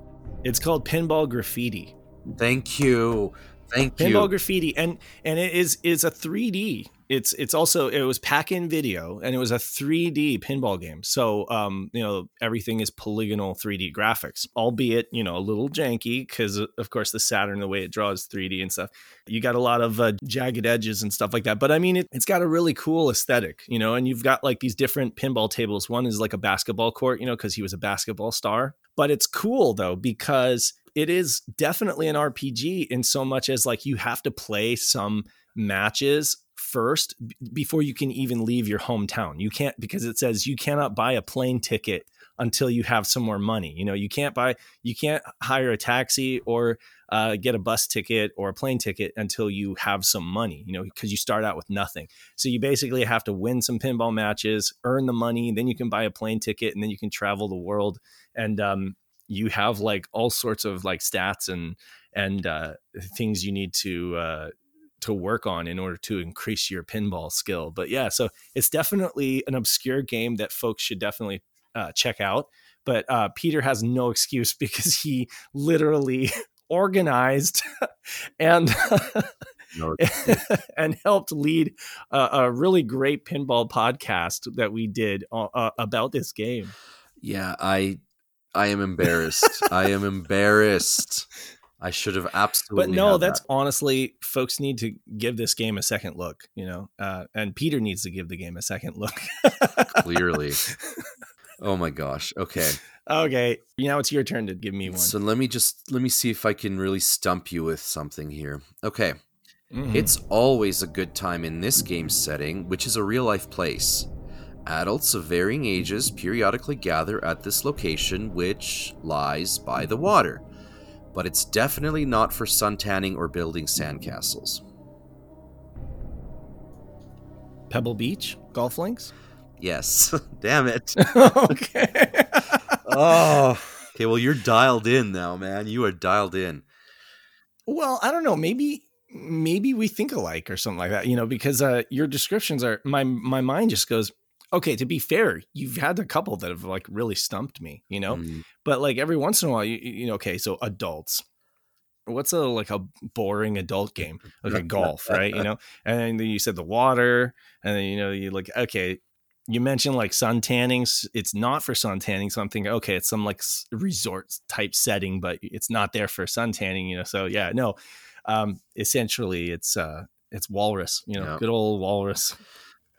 It's called Pinball Graffiti. Thank you, thank Pinball you. Graffiti, and and it is is a 3D. It's it's also it was pack in video, and it was a 3D pinball game. So um you know everything is polygonal 3D graphics, albeit you know a little janky because of course the Saturn the way it draws 3D and stuff. You got a lot of uh, jagged edges and stuff like that, but I mean it, it's got a really cool aesthetic, you know. And you've got like these different pinball tables. One is like a basketball court, you know, because he was a basketball star. But it's cool though because it is definitely an RPG in so much as like you have to play some matches first b- before you can even leave your hometown. You can't because it says you cannot buy a plane ticket until you have some more money. You know, you can't buy you can't hire a taxi or uh, get a bus ticket or a plane ticket until you have some money. You know, because you start out with nothing. So you basically have to win some pinball matches, earn the money, then you can buy a plane ticket, and then you can travel the world. And um, you have like all sorts of like stats and and uh, things you need to uh, to work on in order to increase your pinball skill. But yeah, so it's definitely an obscure game that folks should definitely uh, check out. But uh, Peter has no excuse because he literally organized and No, and helped lead a, a really great pinball podcast that we did uh, uh, about this game. yeah, I I am embarrassed. I am embarrassed. I should have absolutely. but no that's that. honestly folks need to give this game a second look you know uh, and peter needs to give the game a second look clearly. Oh my gosh. Okay. okay now it's your turn to give me one So let me just let me see if I can really stump you with something here. Okay. Mhm. It's always a good time in this game setting, which is a real life place. Adults of varying ages periodically gather at this location, which lies by the water. But it's definitely not for suntanning or building sandcastles. pebble beach golf links Yes. Damn it. okay Oh. Okay, well, you're dialed in now, man. You are dialed in. well i don't know maybe maybe we think alike or something like that you know because uh your descriptions are my my mind just goes okay to be fair you've had a couple that have like really stumped me you know? Mm, but like every once in a while you, you know okay so adults. What's a like a boring adult game? Okay golf right you know? And then you said the water and then you know you like okay you mentioned like sun tannings it's not for sun tanning so i'm thinking okay it's some like resort type setting but it's not there for sun tanning you know? So yeah no um essentially it's uh it's walrus you know Yeah. good old walrus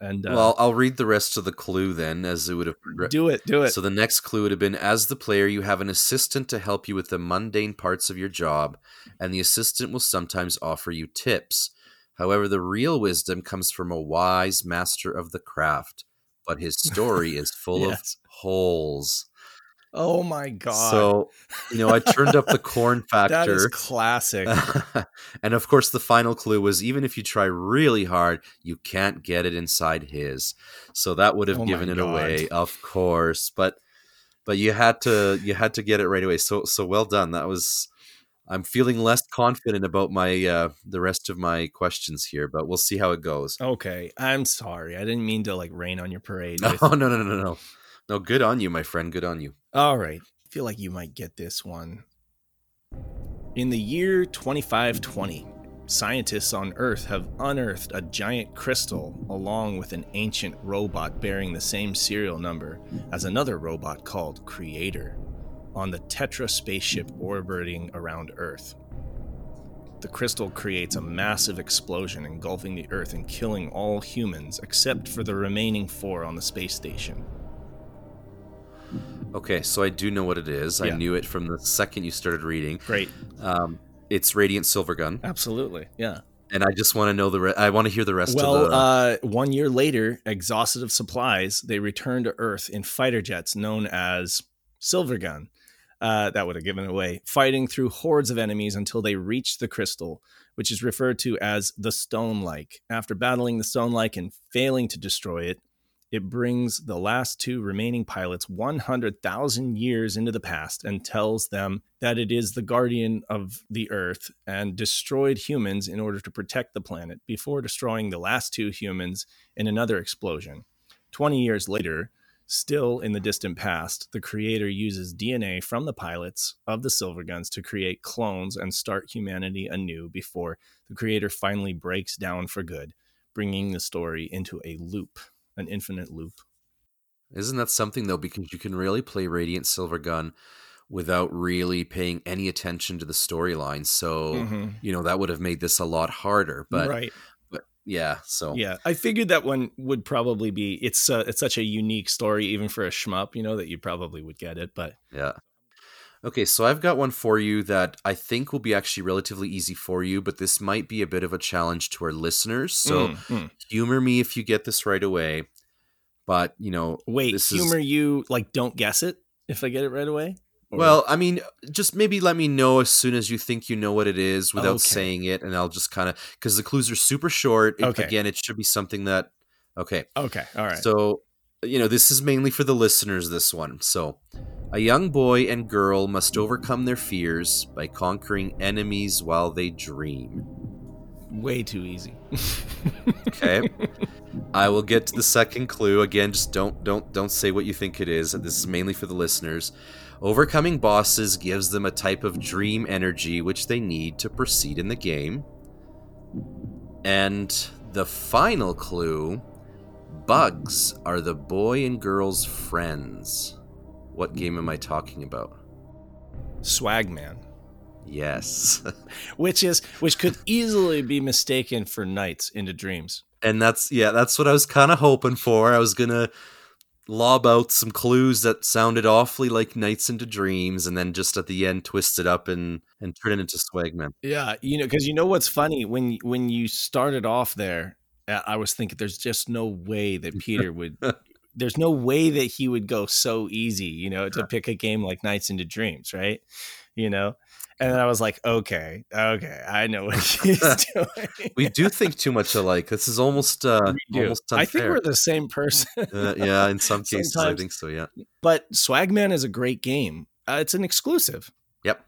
and uh, well, I'll read the rest of the clue then, as it would have progressed. do it do it So the next clue would have been as the player, you have an assistant to help you with the mundane parts of your job, and the assistant will sometimes offer you tips. However, the real wisdom comes from a wise master of the craft, but his story is full Yes. of holes. Oh my god So, you know, I turned up the corn that is factor. classic and of course, the final clue was even if you try really hard, you can't get it inside his. So that would have Oh given it God. away, of course. But but you had to you had to get it right away. So so well done. That was. I'm feeling less confident about my uh, the rest of my questions here, but we'll see how it goes. Okay, I'm sorry. I didn't mean to like rain on your parade. with- Oh no no no no no no! Good on you, my friend. Good on you. All right. I feel like you might get this one. In the year 2520, scientists on Earth have unearthed a giant crystal along with an ancient robot bearing the same serial number as another robot called Creator on the Tetra spaceship orbiting around Earth. The crystal creates a massive explosion engulfing the Earth and killing all humans except for the remaining four on the space station. Okay, so I do know what it is. Yeah. I knew it from the second you started reading. Great. Um, it's Radiant Silvergun, Absolutely. Yeah. and I just want to know the. Re- I want to hear the rest Well, of the. uh, one year later, exhausted of supplies, they return to Earth in fighter jets known as Silvergun. Uh, that would have given it away, fighting through hordes of enemies until they reached the crystal, which is referred to as the Stone Like. After battling the Stone Like and failing to destroy it, it brings the last two remaining pilots 100,000 years into the past and tells them that it is the guardian of the Earth and destroyed humans in order to protect the planet before destroying the last two humans in another explosion. 20 years later, still in the distant past, the creator uses DNA from the pilots of the Silver Guns to create clones and start humanity anew before the creator finally breaks down for good, bringing the story into a loop, an infinite loop. Isn't that something though? Because you can really play Radiant Silvergun without really paying any attention to the storyline. So Mhm. you know that would have made this a lot harder. But right. but yeah, so Yeah, I figured that one would probably be. It's uh, it's such a unique story, even for a shmup, you know, that you probably would get it. But Yeah. Okay, so I've got one for you that I think will be actually relatively easy for you, but this might be a bit of a challenge to our listeners. So Mm, mm. humor me if you get this right away. But, you know, wait, this is- humor you like? Don't guess it if I get it right away. Or- well, I mean, just maybe let me know as soon as you think you know what it is without Okay. saying it, and I'll just kind of because the clues are super short. It- Okay. Again, it should be something that. Okay, okay, all right. So, you know, this is mainly for the listeners, this one. So, a young boy and girl must overcome their fears by conquering enemies while they dream. Way too easy. Okay. I will get to the second clue. Again, just don't don't don't say what you think it is. This is mainly for the listeners. Overcoming bosses gives them a type of dream energy which they need to proceed in the game. And the final clue bugs are the boy and girl's friends. What game am I talking about? Swagman, Yes. which is which could easily be mistaken for Nights into Dreams. and that's yeah, that's what I was kind of hoping for. I was going to lob out some clues that sounded awfully like Nights into Dreams and then just at the end twist it up and and turn it into Swagman. Yeah, you know, because you know what's funny when when you started off there, I was thinking there's just no way that Peter would. there's no way that he would go so easy, you know, to pick a game like Nights into Dreams, right? You know, and I was like, okay, okay, I know what he's doing. We do think too much alike. This is almost uh almost I think we're the same person. uh, yeah, in some cases I think so, yeah. but Swagman is a great game. Uh, it's an exclusive. Yep.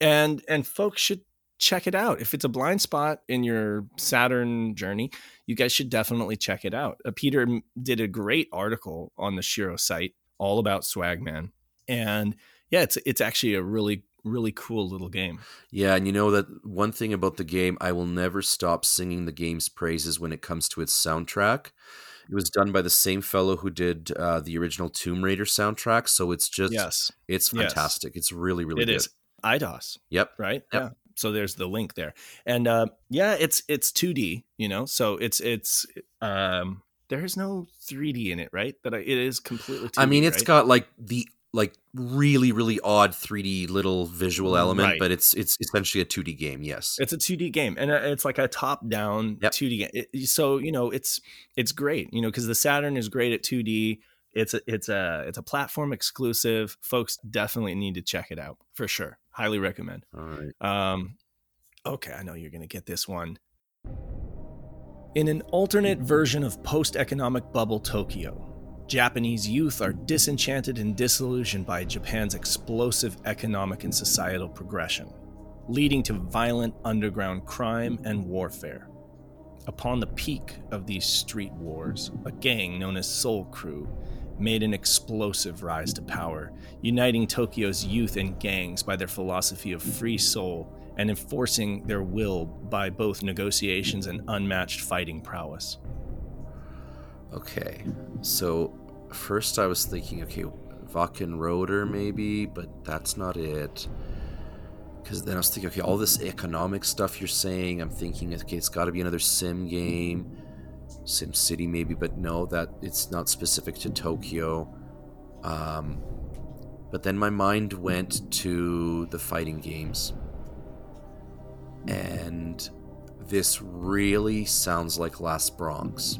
and and folks should check it out if it's a blind spot in your saturn journey you guys should definitely check it out uh, peter did a great article on the shiro site all about swagman and yeah it's it's actually a really really cool little game Yeah, and you know that one thing about the game, I will never stop singing the game's praises when it comes to its soundtrack. It was done by the same fellow who did uh, the original Tomb Raider soundtrack, so it's just yes it's Yes. fantastic. It's really really it good. is Eidos Yep. right Yep. yeah so there's the link there and uh yeah it's it's 2d you know so it's it's um there's no 3d in it right that it is completely 2D, I mean, it's right? got like the like really really odd 3D little visual element, Right. but it's it's essentially a 2D game. Yes. It's a 2D game, and uh, it's like a top-down Yep. 2D game. It- so you know, it's it's great. You know, because the Saturn is great at 2D. It's a it's a it's a platform exclusive. Folks definitely need to check it out for sure. Highly recommend. All right. Um, okay, I know you're gonna get this one. In an alternate version of post-economic bubble Tokyo, Japanese youth are disenchanted and disillusioned by Japan's explosive economic and societal progression, leading to violent underground crime and warfare. Upon the peak of these street wars, a gang known as Soul Crew made an explosive rise to power, uniting Tokyo's youth and gangs by their philosophy of free soul and enforcing their will by both negotiations and unmatched fighting prowess. Okay, so first I was thinking, okay, Wachenroder maybe, but that's not it. Because then I was thinking, okay, all this economic stuff you're saying, I'm thinking, okay, it's got to be another sim game, Sim City maybe, but no, that it's not specific to Tokyo. Um, but then my mind went to the fighting games. And this really sounds like Last Bronx.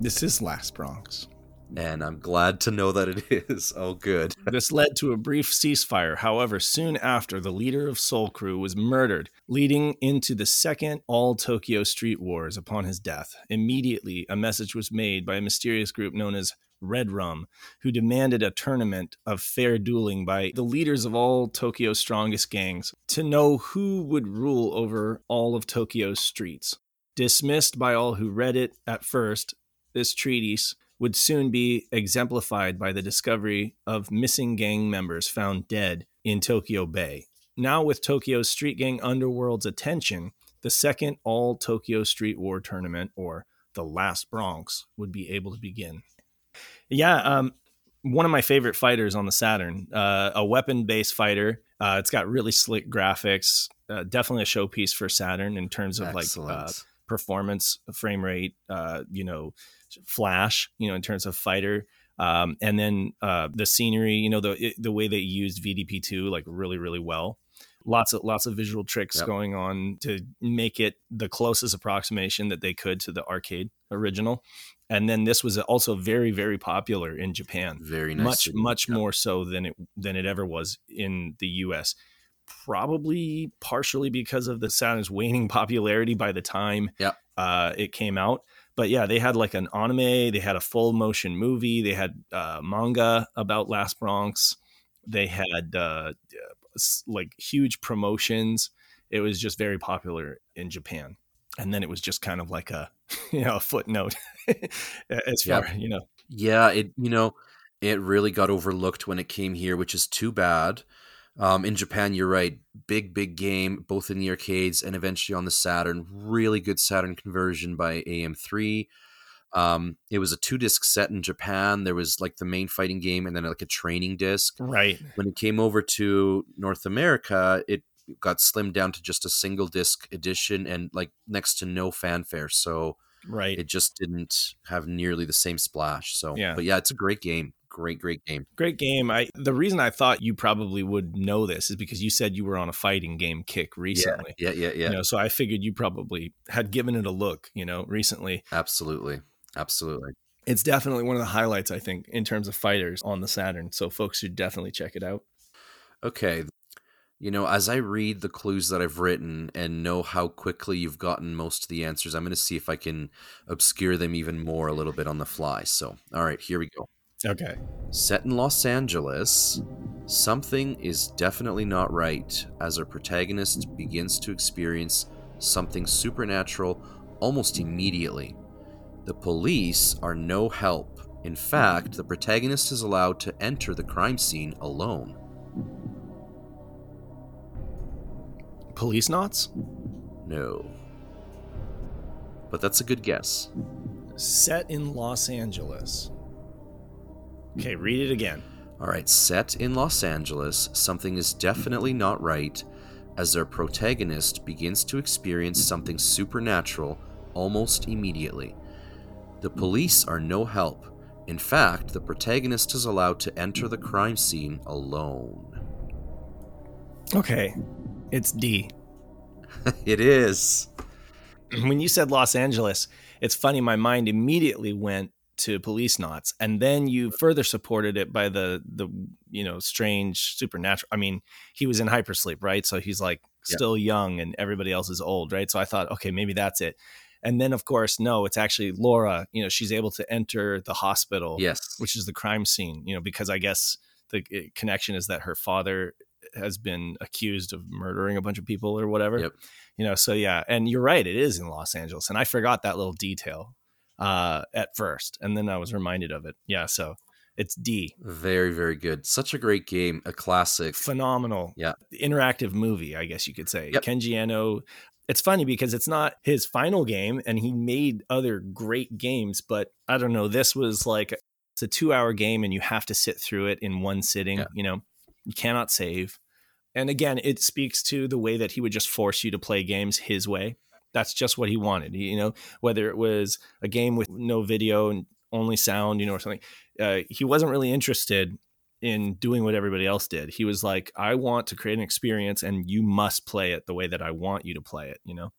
This is Last Bronx. And I'm glad to know that it is. Oh, good. this led to a brief ceasefire. However, soon after, the leader of Soul Crew was murdered, leading into the second All Tokyo Street Wars upon his death. Immediately, a message was made by a mysterious group known as Red Rum, who demanded a tournament of fair dueling by the leaders of all Tokyo's strongest gangs to know who would rule over all of Tokyo's streets. Dismissed by all who read it at first, this treatise would soon be exemplified by the discovery of missing gang members found dead in Tokyo Bay. Now, with Tokyo's street gang underworld's attention, the second all Tokyo Street War tournament, or the Last Bronx, would be able to begin. Yeah, um, one of my favorite fighters on the Saturn, uh, a weapon based fighter. Uh, it's got really slick graphics, uh, definitely a showpiece for Saturn in terms of Excellent. like uh, performance, frame rate, uh, you know, flash, you know, in terms of fighter. Um, and then uh, the scenery, you know, the the way they used VDP two like really really well. Lots of lots of visual tricks yep. going on to make it the closest approximation that they could to the arcade original. And then this was also very very popular in Japan. Very nice much much yep. more so than it than it ever was in the U.S probably partially because of the Saturn's waning popularity by the time yep. uh, it came out but yeah, they had like an anime, they had a full motion movie, they had uh, manga about Last Bronx, they had uh, like huge promotions. It was just very popular in Japan, and then it was just kind of like a you know a footnote as far you know. Yeah, it you know it really got overlooked when it came here, which is too bad. Um, in Japan, you're right. Big, big game, both in the arcades and eventually on the Saturn. Really good Saturn conversion by AM3. Um, it was a two disc set in Japan. There was like the main fighting game and then like a training disc. Right. When it came over to North America, it got slimmed down to just a single disc edition and like next to no fanfare. So right, it just didn't have nearly the same splash. So yeah, but yeah, it's a great game great great game. Great game i the reason i thought you probably would know this is because you said you were on a fighting game kick recently yeah yeah yeah, yeah. You know, so i figured you probably had given it a look you know recently. Absolutely absolutely. It's definitely one of the highlights i think in terms of fighters on the saturn so folks should definitely check it out. Okay you know, as I read the clues that I've written and know how quickly you've gotten most of the answers, I'm going to see if I can obscure them even more a little bit on the fly. So, all right, here we go. Okay. Set in Los Angeles, something is definitely not right as our protagonist begins to experience something supernatural almost immediately. The police are no help. In fact, the protagonist is allowed to enter the crime scene alone. Policenauts? No. But that's a good guess. Set in Los Angeles. Okay, read it again. All right, set in Los Angeles, something is definitely not right as their protagonist begins to experience something supernatural almost immediately. The police are no help. In fact, the protagonist is allowed to enter the crime scene alone. Okay, it's D. it is. When you said Los Angeles, it's funny, my mind immediately went to Policenauts and then you further supported it by the the you know strange supernatural i mean he was in hypersleep right so he's like still yeah. young and everybody else is old right so i thought okay maybe that's it and then of course no it's actually laura you know she's able to enter the hospital yes which is the crime scene you know because i guess the eh, connection is that her father has been accused of murdering a bunch of people or whatever yep. you know so yeah and you're right it is in los angeles and i forgot that little detail uh, at first, and then I was reminded of it. Yeah, so It's D. Very, very good. Such a great game, a classic. Phenomenal. Yeah. Interactive movie, I guess you could say. Yep. Kenji Eno. It's funny because it's not his final game and he made other great games, but I don't know. This was like it's a two hour game and you have to sit through it in one sitting. Yeah. You know, you cannot save. And again, it speaks to the way that he would just force you to play games his way. That's just what he wanted. You know, whether it was a game with no video and only sound, you know, or something. Uh, he wasn't really interested in doing what everybody else did. He was like, I want to create an experience and you must play it the way that I want you to play it, you know?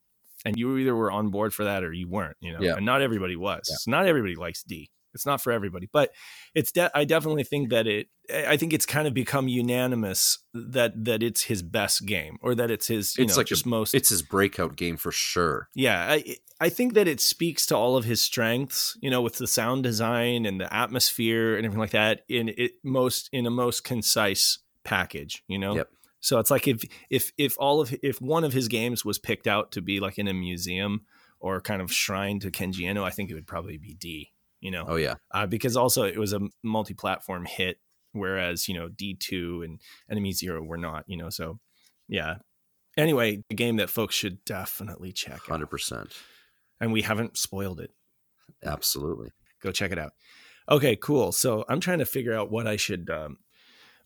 And you either were on board for that or you weren't, you know? Yeah. And not everybody was. Yeah. So not everybody likes D. It's not for everybody, but it's de- I definitely think that it I think it's kind of become unanimous that that it's his best game or that it's his you It's know like a- most It's his breakout game for sure. yeah, I I think that it speaks to all of his strengths, you know, with the sound design and the atmosphere and everything like that in it most in a most concise package, you know. Yep. So it's like if if if all of if one of his games was picked out to be like in a museum or kind of shrine to Kenji Eno, I think it would probably be D, you know. Oh yeah. Uh, because also it was a multi-platform hit whereas, you know, D2 and Enemy Zero were not, you know. So, yeah. Anyway, a game that folks should definitely check Hundred percent. and we haven't spoiled it. Absolutely. Go check it out. Okay, cool. So I'm trying to figure out what I should. Um,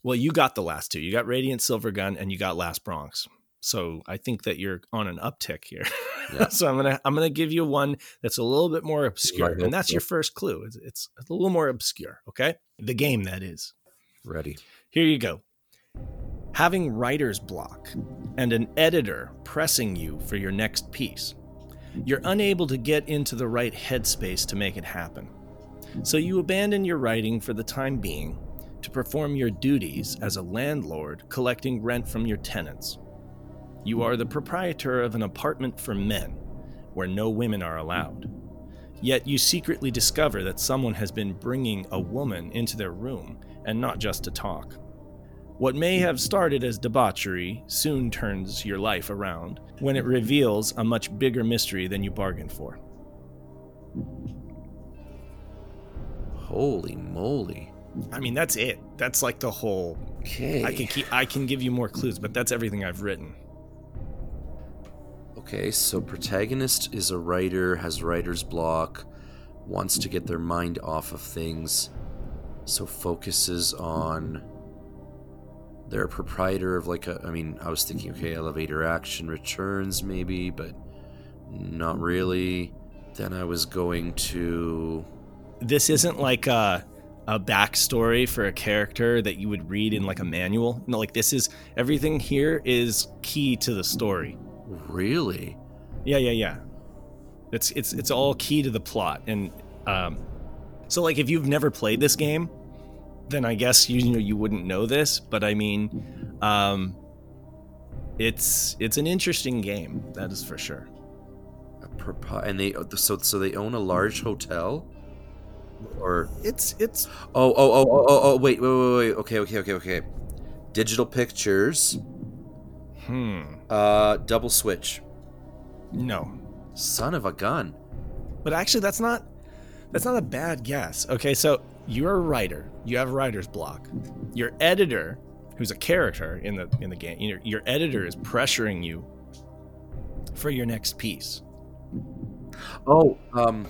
well, you got the last two. You got Radiant Silver Gun and you got Last Bronx. So I think that you're on an uptick here. Yeah. so I'm gonna I'm gonna give you one that's a little bit more obscure, and that's your first clue. It's, it's a little more obscure. Okay, the game that is. Ready. Here you go. Having writer's block and an editor pressing you for your next piece, you're unable to get into the right headspace to make it happen. So you abandon your writing for the time being to perform your duties as a landlord collecting rent from your tenants. You are the proprietor of an apartment for men where no women are allowed. Yet you secretly discover that someone has been bringing a woman into their room and not just to talk. What may have started as debauchery soon turns your life around when it reveals a much bigger mystery than you bargained for. Holy moly. I mean, that's it. That's like the whole. Okay. I can keep. I can give you more clues, but that's everything I've written. Okay, so protagonist is a writer, has writer's block, wants to get their mind off of things, so focuses on. They're a proprietor of like a. I mean, I was thinking, okay, elevator action returns maybe, but not really. Then I was going to. This isn't like a a backstory for a character that you would read in like a manual. No, like this is everything here is key to the story. Really? Yeah, yeah, yeah. It's it's it's all key to the plot, and um, so like if you've never played this game, then I guess you, you know you wouldn't know this. But I mean, um, it's it's an interesting game. That is for sure. A and they so so they own a large hotel, or It's it's Oh, oh, oh, oh, oh, oh, wait, wait, wait, wait. Okay, okay, okay, okay. Digital pictures, hmm uh, double switch. no, Son of a gun. but actually that's not that's not a bad guess. Okay, so you're a writer. You have writer's block. Your editor, who's a character in the in the game, your, your editor is pressuring you for your next piece. Oh, um,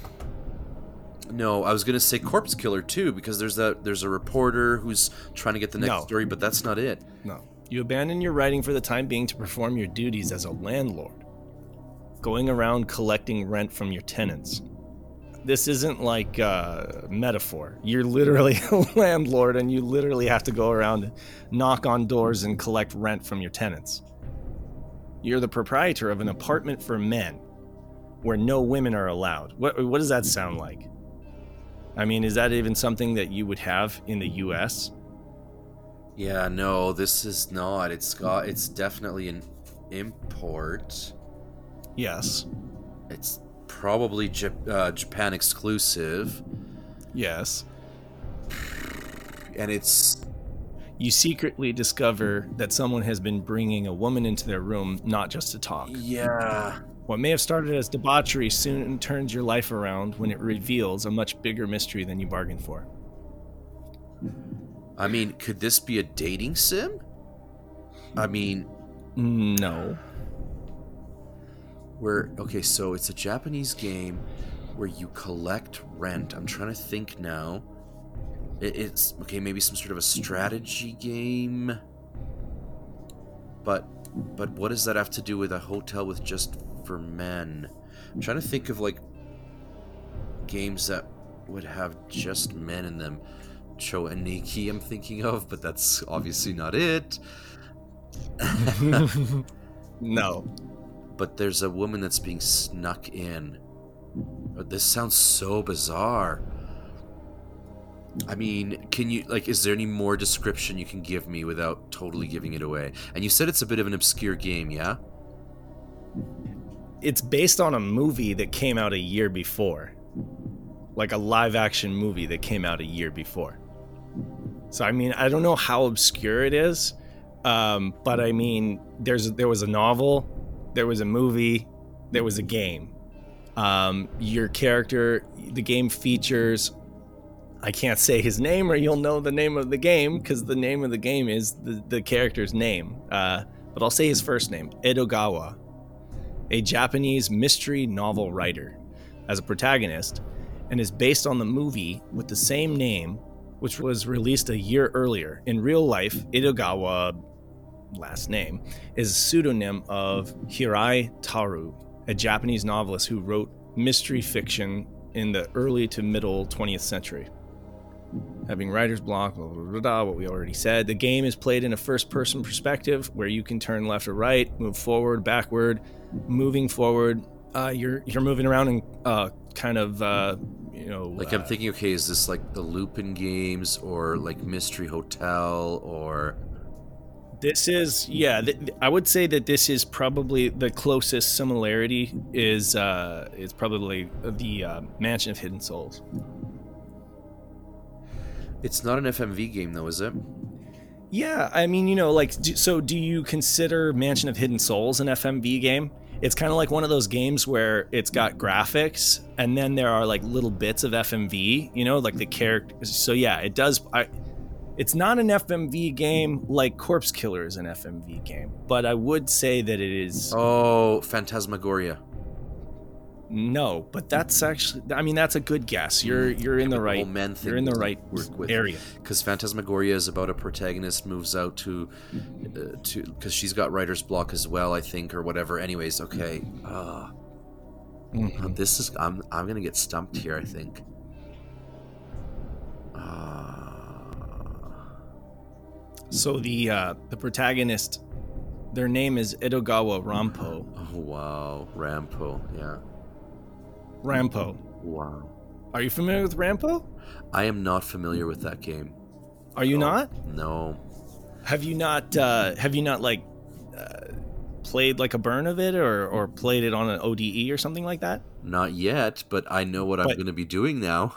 no, I was gonna say corpse killer too because there's a there's a reporter who's trying to get the next No. story, but that's not it. No. You abandon your writing for the time being to perform your duties as a landlord, going around collecting rent from your tenants. This isn't like a metaphor. You're literally a landlord and you literally have to go around and knock on doors and collect rent from your tenants. You're the proprietor of an apartment for men where no women are allowed. What, what does that sound like? I mean, is that even something that you would have in the US? Yeah, no, this is not. It's got. It's definitely an import. Yes. It's probably Jap- uh, Japan exclusive, Yes. and it's you secretly discover that someone has been bringing a woman into their room not just to talk. yeah. What may have started as debauchery soon turns your life around when it reveals a much bigger mystery than you bargained for. I mean, could this be a dating sim? I mean, No. where okay, so it's a Japanese game where you collect rent. I'm trying to think now. It, it's okay, maybe some sort of a strategy game. But but what does that have to do with a hotel with just for men? I'm trying to think of like games that would have just men in them. Cho Aniki I'm thinking of, but that's obviously not it. no. but there's a woman that's being snuck in. Oh, this sounds so bizarre. I mean, can you like is there any more description you can give me without totally giving it away? And you said it's a bit of an obscure game, yeah? It's based on a movie that came out a year before. Like a live action movie that came out a year before. So I mean, I don't know how obscure it is. Um, but I mean, there's there was a novel, there was a movie, there was a game. Um, your character, the game features I can't say his name or you'll know the name of the game because the name of the game is the, the character's name. Uh, but I'll say his first name, Edogawa, a Japanese mystery novel writer, as a protagonist, and is based on the movie with the same name, which was released a year earlier. In real life, Edogawa, last name, is a pseudonym of Hirai Taro, a Japanese novelist who wrote mystery fiction in the early to middle 20th century having writer's block, blah, blah, blah, blah, what we already said. The game is played in a first person perspective where you can turn left or right, move forward, backward, moving forward. Uh, you're you're moving around and uh, kind of uh, you know Like uh, I'm thinking, okay, is this like the Lupin games or like Mystery Hotel or This is yeah. Th- I would say that this is probably the closest similarity is uh, is probably the uh, Mansion of Hidden Souls. it's not an FMV game though, is it? Yeah, I mean, you know, like, do, so do you consider Mansion of Hidden Souls an FMV game? It's kind of like one of those games where it's got graphics and then there are like little bits of FMV, you know, like the character. So yeah, it does. I, it's not an FMV game like Corpse Killer is an FMV game, but I would say that it is. Oh, Phantasmagoria. No, but that's actually. I mean, that's a good guess. You're you're in the right. You're in the right work with area. because Phantasmagoria is about a protagonist moves out to uh, to because she's got writer's block as well, I think, or whatever. Anyways, okay. Uh, Mhm. this is I'm I'm gonna get stumped here. I think. Uh, So the uh, the protagonist, their name is Edogawa Rampo. oh wow, Rampo. Yeah. Rampo. Wow. Are you familiar with Rampo? I am not familiar with that game. Are you No. not? No. Have you not? Uh, have you not like uh, played like a burn of it, or or played it on an ODE or something like that? Not yet, but I know what I'm going to be doing now.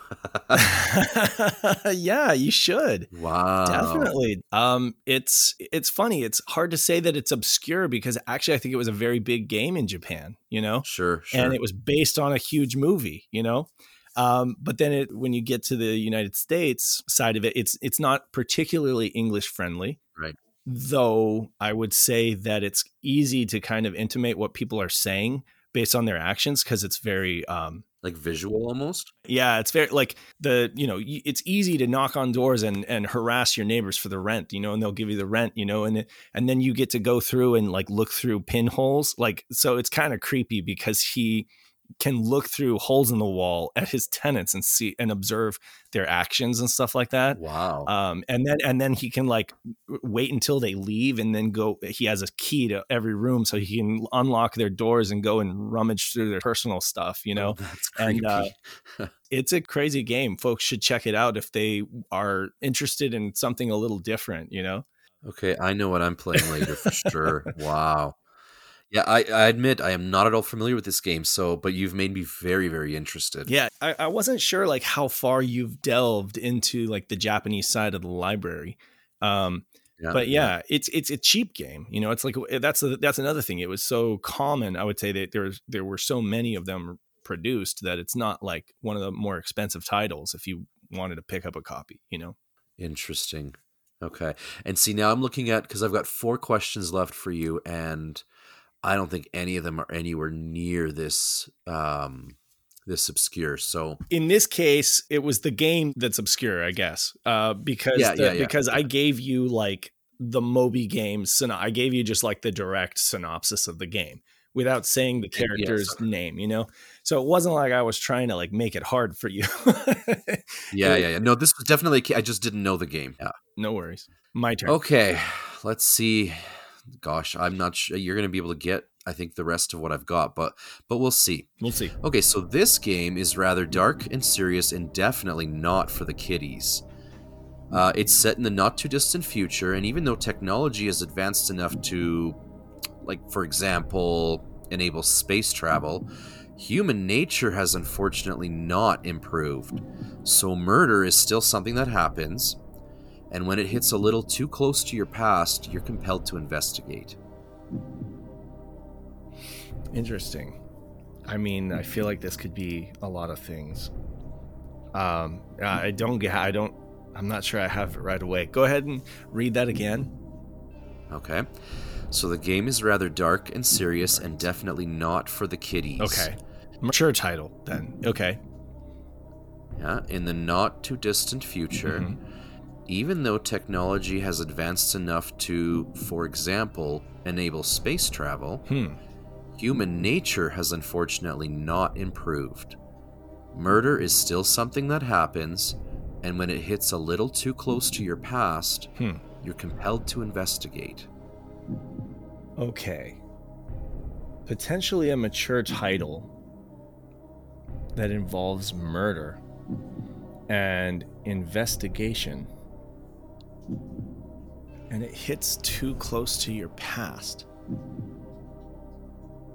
yeah, you should. wow. Definitely. Um, it's it's funny. It's hard to say that it's obscure because actually, I think it was a very big game in Japan. You know, Sure, sure. and it was based on a huge movie. You know, um, but then it, when you get to the United States side of it, it's it's not particularly English friendly. Right. Though I would say that it's easy to kind of intimate what people are saying based on their actions because it's very um, like visual almost. yeah, it's very like the you know it's easy to knock on doors and and harass your neighbors for the rent, you know, and they'll give you the rent, you know, and it, and then you get to go through and like look through pinholes, like so it's kind of creepy because he can look through holes in the wall at his tenants and see and observe their actions and stuff like that. Wow. Um, and then and then he can like wait until they leave and then go. He has a key to every room, so he can unlock their doors and go and rummage through their personal stuff. You know, That's and, uh, it's a crazy game. Folks should check it out if they are interested in something a little different, you know? okay, I know what I'm playing later for sure. Wow. Yeah, I, I admit I am not at all familiar with this game, so but you've made me very, very interested. Yeah. I, I wasn't sure like how far you've delved into like the Japanese side of the library. Um, Yeah, but yeah, it's it's a cheap game. You know, it's like that's a, that's another thing. It was so common. I would say that there there were so many of them produced that it's not like one of the more expensive titles if you wanted to pick up a copy. You know. Interesting. Okay. And see, now I'm looking at because I've got four questions left for you, and I don't think any of them are anywhere near this um, this obscure. So in this case, it was the game that's obscure, I guess, uh, because Yeah, the- yeah, yeah, because I gave you like the Moby game. I gave you just like the direct synopsis of the game without saying the Yes. character's name. You know, so it wasn't like I was trying to like make it hard for you. yeah, yeah, yeah. No, this was definitely. I just didn't know the game. Yeah. no worries. My turn. Okay. Let's see. Gosh, I'm not sure you're going to be able to get. I think the rest of what I've got, but but we'll see. We'll see. Okay, so this game is rather dark and serious and definitely not for the kiddies. Uh, it's set in the not too distant future, and even though technology has advanced enough to, like, for example, enable space travel, human nature has unfortunately not improved. So, murder is still something that happens, and when it hits a little too close to your past, you're compelled to investigate. Interesting. I mean, I feel like this could be a lot of things. Um, I don't get. I don't. I'm not sure I have it right away. Go ahead and read that again. Okay. So the game is rather dark and serious and definitely not for the kiddies. Okay. Mature title then. Okay. Yeah, in the not too distant future, Mhm. Even though technology has advanced enough to, for example, enable space travel, Hmm. human nature has unfortunately not improved. Murder is still something that happens, and when it hits a little too close to your past, Hmm. you're compelled to investigate. Okay. Potentially a mature title that involves murder and investigation. And it hits too close to your past.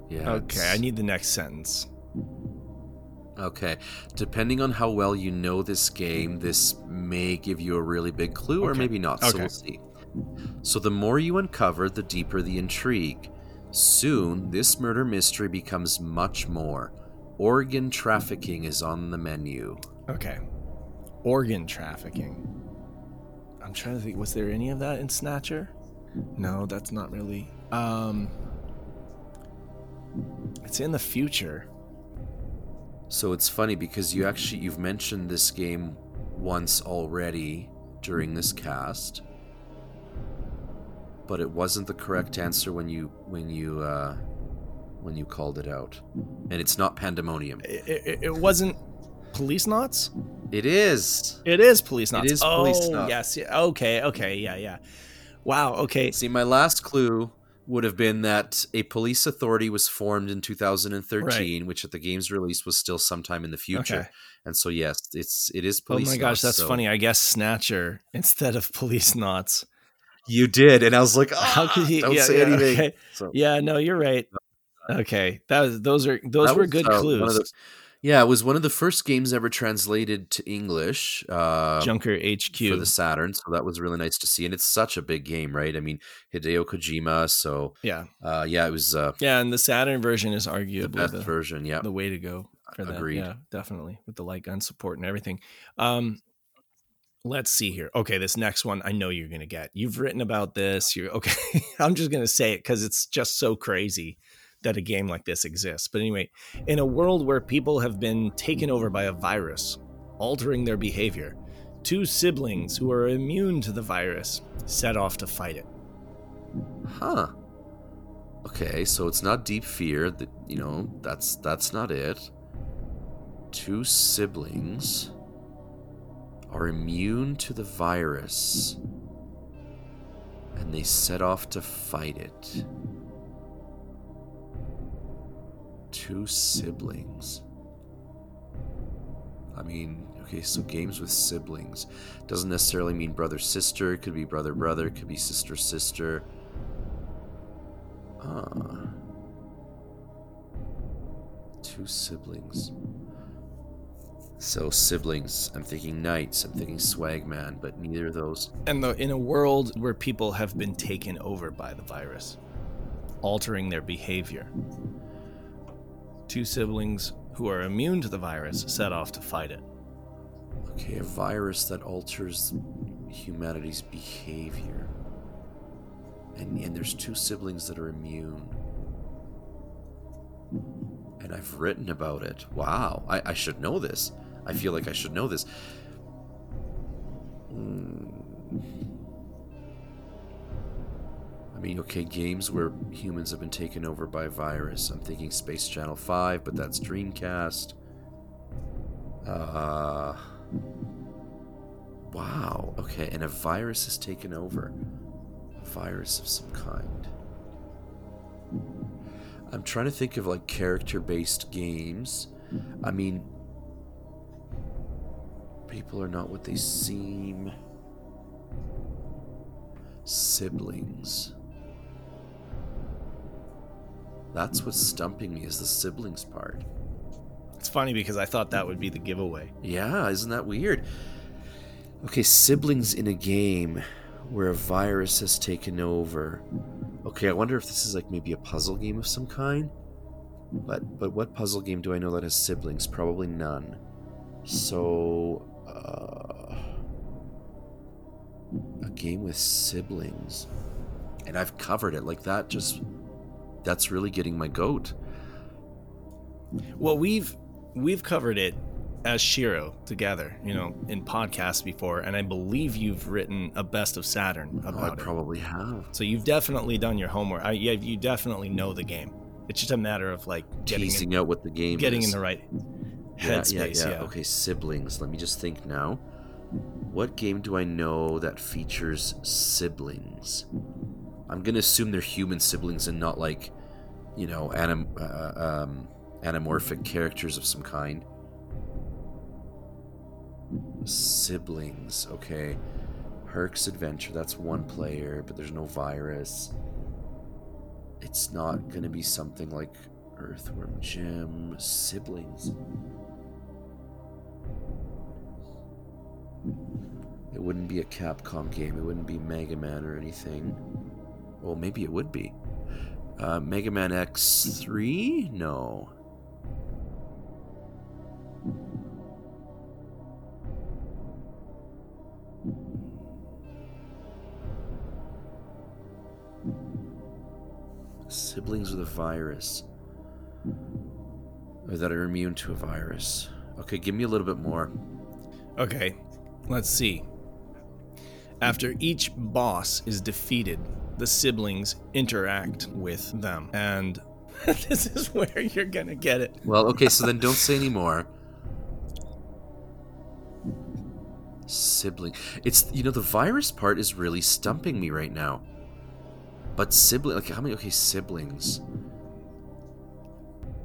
Yeah. Okay, it's- I need the next sentence. Okay. Depending on how well you know this game, this may give you a really big clue or maybe not. So Okay. we'll see. So the more you uncover, the deeper the intrigue. Soon, this murder mystery becomes much more. Organ trafficking is on the menu. Okay. Organ trafficking. I'm trying to think was there any of that in Snatcher? No, that's not really. Um It's in the future. So it's funny because you actually you've mentioned this game once already during this cast. But it wasn't the correct answer when you when you uh when you called it out. And it's not pandemonium. It, it, it wasn't Policenauts? It is. It is Policenauts. is oh, Policenauts. yes. Yeah. Okay, okay, yeah, yeah. Wow, okay. See, my last clue would have been that a police authority was formed in 2013, which at the game's release was still sometime in the future. Okay. And so yes, it's it is police. Oh police. my gosh, that's so- funny. I guess Snatcher instead of Policenauts. You did, and I was like, How could "Ah, he Don't yeah, say yeah, anything. okay. So Yeah, no, you're right. Okay. That was those are those that were was, good uh, clues. Yeah, it was one of the first games ever translated to English. Uh, Junker HQ. for the Saturn, so that was really nice to see. And it's such a big game, right? I mean, Hideo Kojima. So, yeah. uh, yeah, it was uh, Yeah, and the Saturn version is arguably the best the, version. Yeah, the way to go for that. Agreed. Yeah, definitely with the light gun support and everything. Um, let's see here. Okay, this next one I know you're gonna get. You've written about this. You're okay. I'm just gonna say it because it's just so crazy that a game like this exists. But anyway, in a world where people have been taken over by a virus, altering their behavior, two siblings who are immune to the virus set off to fight it. huh? Okay, so it's not Deep Fear. That you know, that's that's not it. Two siblings are immune to the virus, and they set off to fight it. Two siblings. I mean, okay, so games with siblings doesn't necessarily mean brother sister. It could be brother brother. Could be sister sister. Ah. Two siblings. So siblings. I'm thinking Nights. I'm thinking swagman, but neither of those. And the, in a world where people have been taken over by the virus, altering their behavior, two siblings who are immune to the virus set off to fight it. Okay, a virus that alters humanity's behavior. And, and there's two siblings that are immune. And I've written about it. Wow, I, I should know this. I feel like I should know this. Hmm. I mean, okay, games where humans have been taken over by virus. I'm thinking Space Channel 5, but that's Dreamcast. Uh. Wow, okay, and a virus has taken over. A virus of some kind. I'm trying to think of like character based games. I mean, people are not what they seem. Siblings. That's what's stumping me is the siblings part. It's funny because I thought that would be the giveaway. Yeah, isn't that weird? Okay, siblings in a game where a virus has taken over. Okay, I wonder if this is like maybe a puzzle game of some kind. But but what puzzle game do I know that has siblings? Probably none. So uh, a game with siblings, and I've covered it like that. Just that's really getting my goat. Well, we've we've covered it as Shiro together, you know, in podcasts before, and I believe you've written a best of Saturn about oh, I it. probably have. So you've definitely done your homework. I, yeah, you definitely know the game. It's just a matter of like getting Teasing in, out what the game getting is. in the right Yeah, headspace. yeah, Yeah, yeah. Okay, siblings. Let me just think now. What game do I know that features siblings? I'm gonna assume they're human siblings and not like, you know, anim- uh, um, anamorphic characters of some kind. Siblings. Okay. Herc's Adventure. That's one player, but there's no virus. It's not gonna be something like Earthworm Jim. Siblings. It wouldn't be a Capcom game. It wouldn't be Mega Man or anything. Well, maybe it would be. Uh, Mega Man X3? No. Siblings with a virus. Or that are immune to a virus. Okay, give me a little bit more. Okay, let's see. After each boss is defeated, the siblings interact with them. And this is where you're going to get it. Well, okay, so then don't say anymore. Sibling. It's you know the virus part is really stumping me right now. But sibling, like how many? Okay, siblings.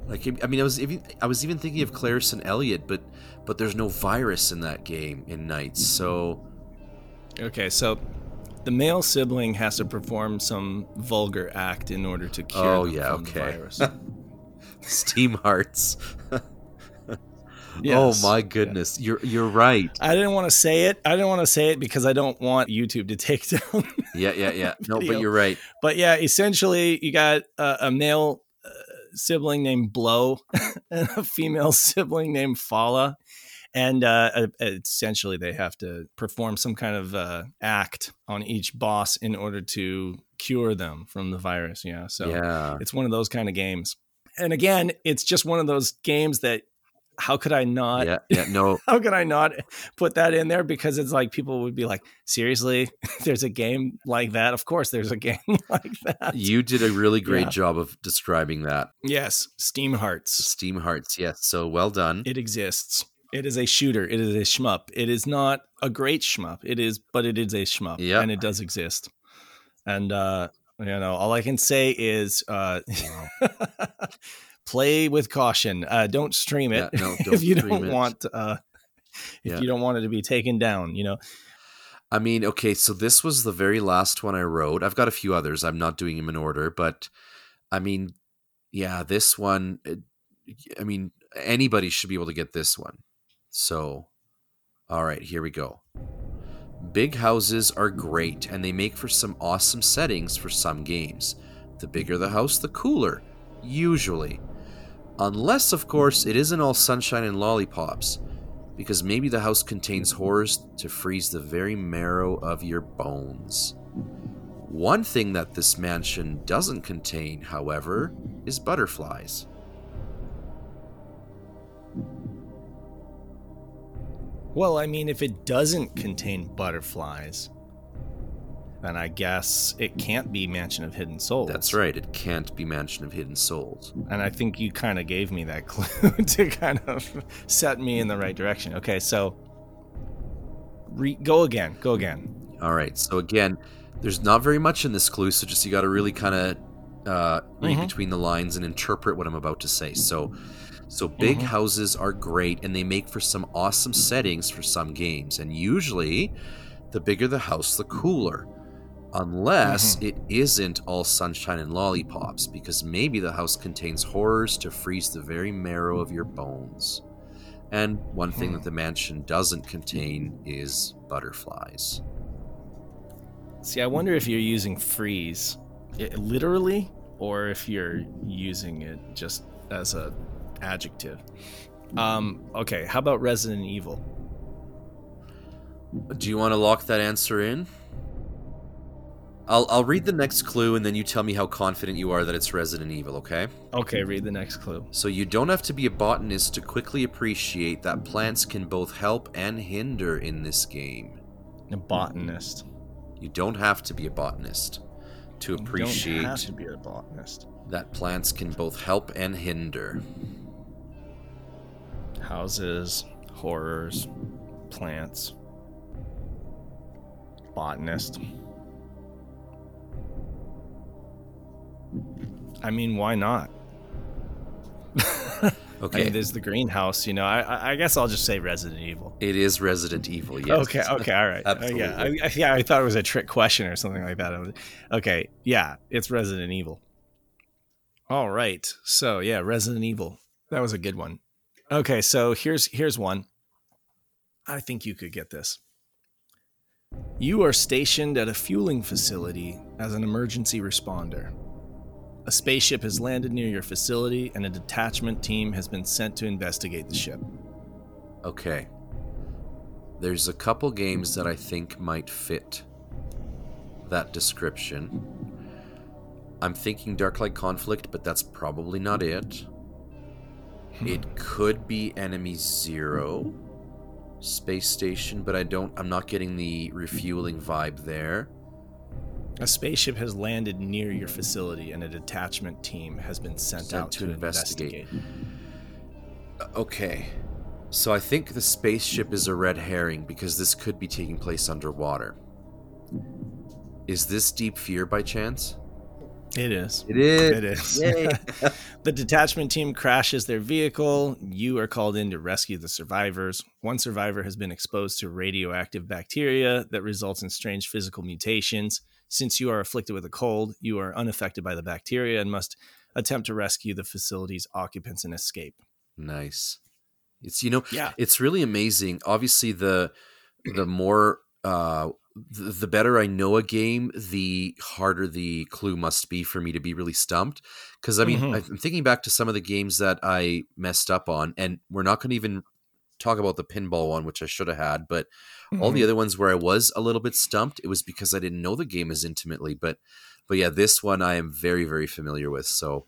Like I mean, I was even I was even thinking of Claris and Elliot, but but there's no virus in that game in Nights, so Okay, so the male sibling has to perform some vulgar act in order to cure Oh, yeah, from the okay. virus. Steam Hearts. Yes. Oh my goodness, you're you're right. I didn't want to say it. I didn't want to say it because I don't want YouTube to take down. Yeah, yeah, yeah. No, but you're right. but yeah, essentially, you got a, a male uh, sibling named Blow and a female sibling named Fala. And uh, essentially, they have to perform some kind of uh, act on each boss in order to cure them from the virus. Yeah. So yeah. it's one of those kind of games. And again, it's just one of those games that how could I not Yeah, yeah. No, how could I not put that in there? Because it's like people would be like, seriously, there's a game like that. Of course, there's a game like that. you did a really great Yeah. job of describing that. yes, Steam Hearts. Steam Hearts, yes. So well done. It exists. It is a shooter. It is a shmup. It is not a great shmup. It is, but it is a shmup, Yeah. and it does exist. And uh, you know, all I can say is, uh, play with caution. Uh, don't stream it Yeah, no, if don't you stream don't it. want. Uh, if Yeah. you don't want it to be taken down, you know. I mean, okay, so this was the very last one I wrote. I've got a few others. I'm not doing them in order, but I mean, yeah, this one, it- I mean, anybody should be able to get this one. So, all right, here we go. Big houses are great and they make for some awesome settings for some games. The bigger the house, the cooler, usually. Unless, of course, it isn't all sunshine and lollipops. because maybe the house contains horrors to freeze the very marrow of your bones. One thing that this mansion doesn't contain, however, is butterflies. Well, I mean, if it doesn't contain butterflies, then I guess it can't be Mansion of Hidden Souls. That's right, it can't be Mansion of Hidden Souls. And I think you kind of gave me that clue to kind of set me in the right direction. Okay, so re- go again, go again. All right, so again, there's not very much in this clue, so just you got to really kind of uh, read Mhm. between the lines and interpret what I'm about to say. So, so big Mhm. houses are great, and they make for some awesome settings for some games. And usually, the bigger the house, the cooler. Unless it isn't all sunshine and lollipops, because maybe the house contains horrors to freeze the very marrow of your bones. And one thing Hmm. that the mansion doesn't contain is butterflies. See, I wonder if you're using freeze i- literally or if you're using it just as a adjective. Um, okay, how about Resident Evil? Do you want to lock that answer in? I'll I'll read the next clue and then you tell me how confident you are that it's Resident Evil, okay? Okay, read the next clue. So you don't have to be a botanist to quickly appreciate that plants can both help and hinder in this game. A botanist. You don't have to be a botanist to You don't appreciate have to be a botanist. that plants can both help and hinder. Houses, horrors, plants, botanist. I mean, why not? I Okay. mean, there's the greenhouse. You know, I, I- I guess I'll just say Resident Evil. it is Resident Evil, yes. Okay, okay, all right. Uh, yeah, I, yeah, I thought it was a trick question or something like that. Okay, yeah, it's Resident Evil. All right, so yeah, Resident Evil. That was a good one. Okay, so here's here's one. I think you could get this. You are stationed at a fueling facility as an emergency responder. A spaceship has landed near your facility, and a detachment team has been sent to investigate the ship. Okay. There's a couple games that I think might fit that description. I'm thinking Darklight Conflict, but that's probably not it. It could be Enemy Zero Space Station, but I don't I'm not getting the refueling vibe there. A spaceship has landed near your facility, and a detachment team has been sent, Sent out to to, investigate. investigate. Uh, Okay. So I think the spaceship is a red herring because this could be taking place underwater. Is this Deep Fear by chance? It is. It is. It is. The detachment team crashes their vehicle. You are called in to rescue the survivors. One survivor has been exposed to radioactive bacteria that results in strange physical mutations. Since you are afflicted with a cold, you are unaffected by the bacteria and must attempt to rescue the facility's occupants and escape. Nice. It's you know Yeah. it's really amazing. Obviously the the more uh the, the better I know a game, the harder the clue must be for me to be really stumped. Because I mean, Mhm. I'm thinking back to some of the games that I messed up on, and we're not going to even talk about the pinball one, which I should have had. But all Mm-hmm. the other ones where I was a little bit stumped, it was because I didn't know the game as intimately. But but yeah, this one I am very very familiar with. So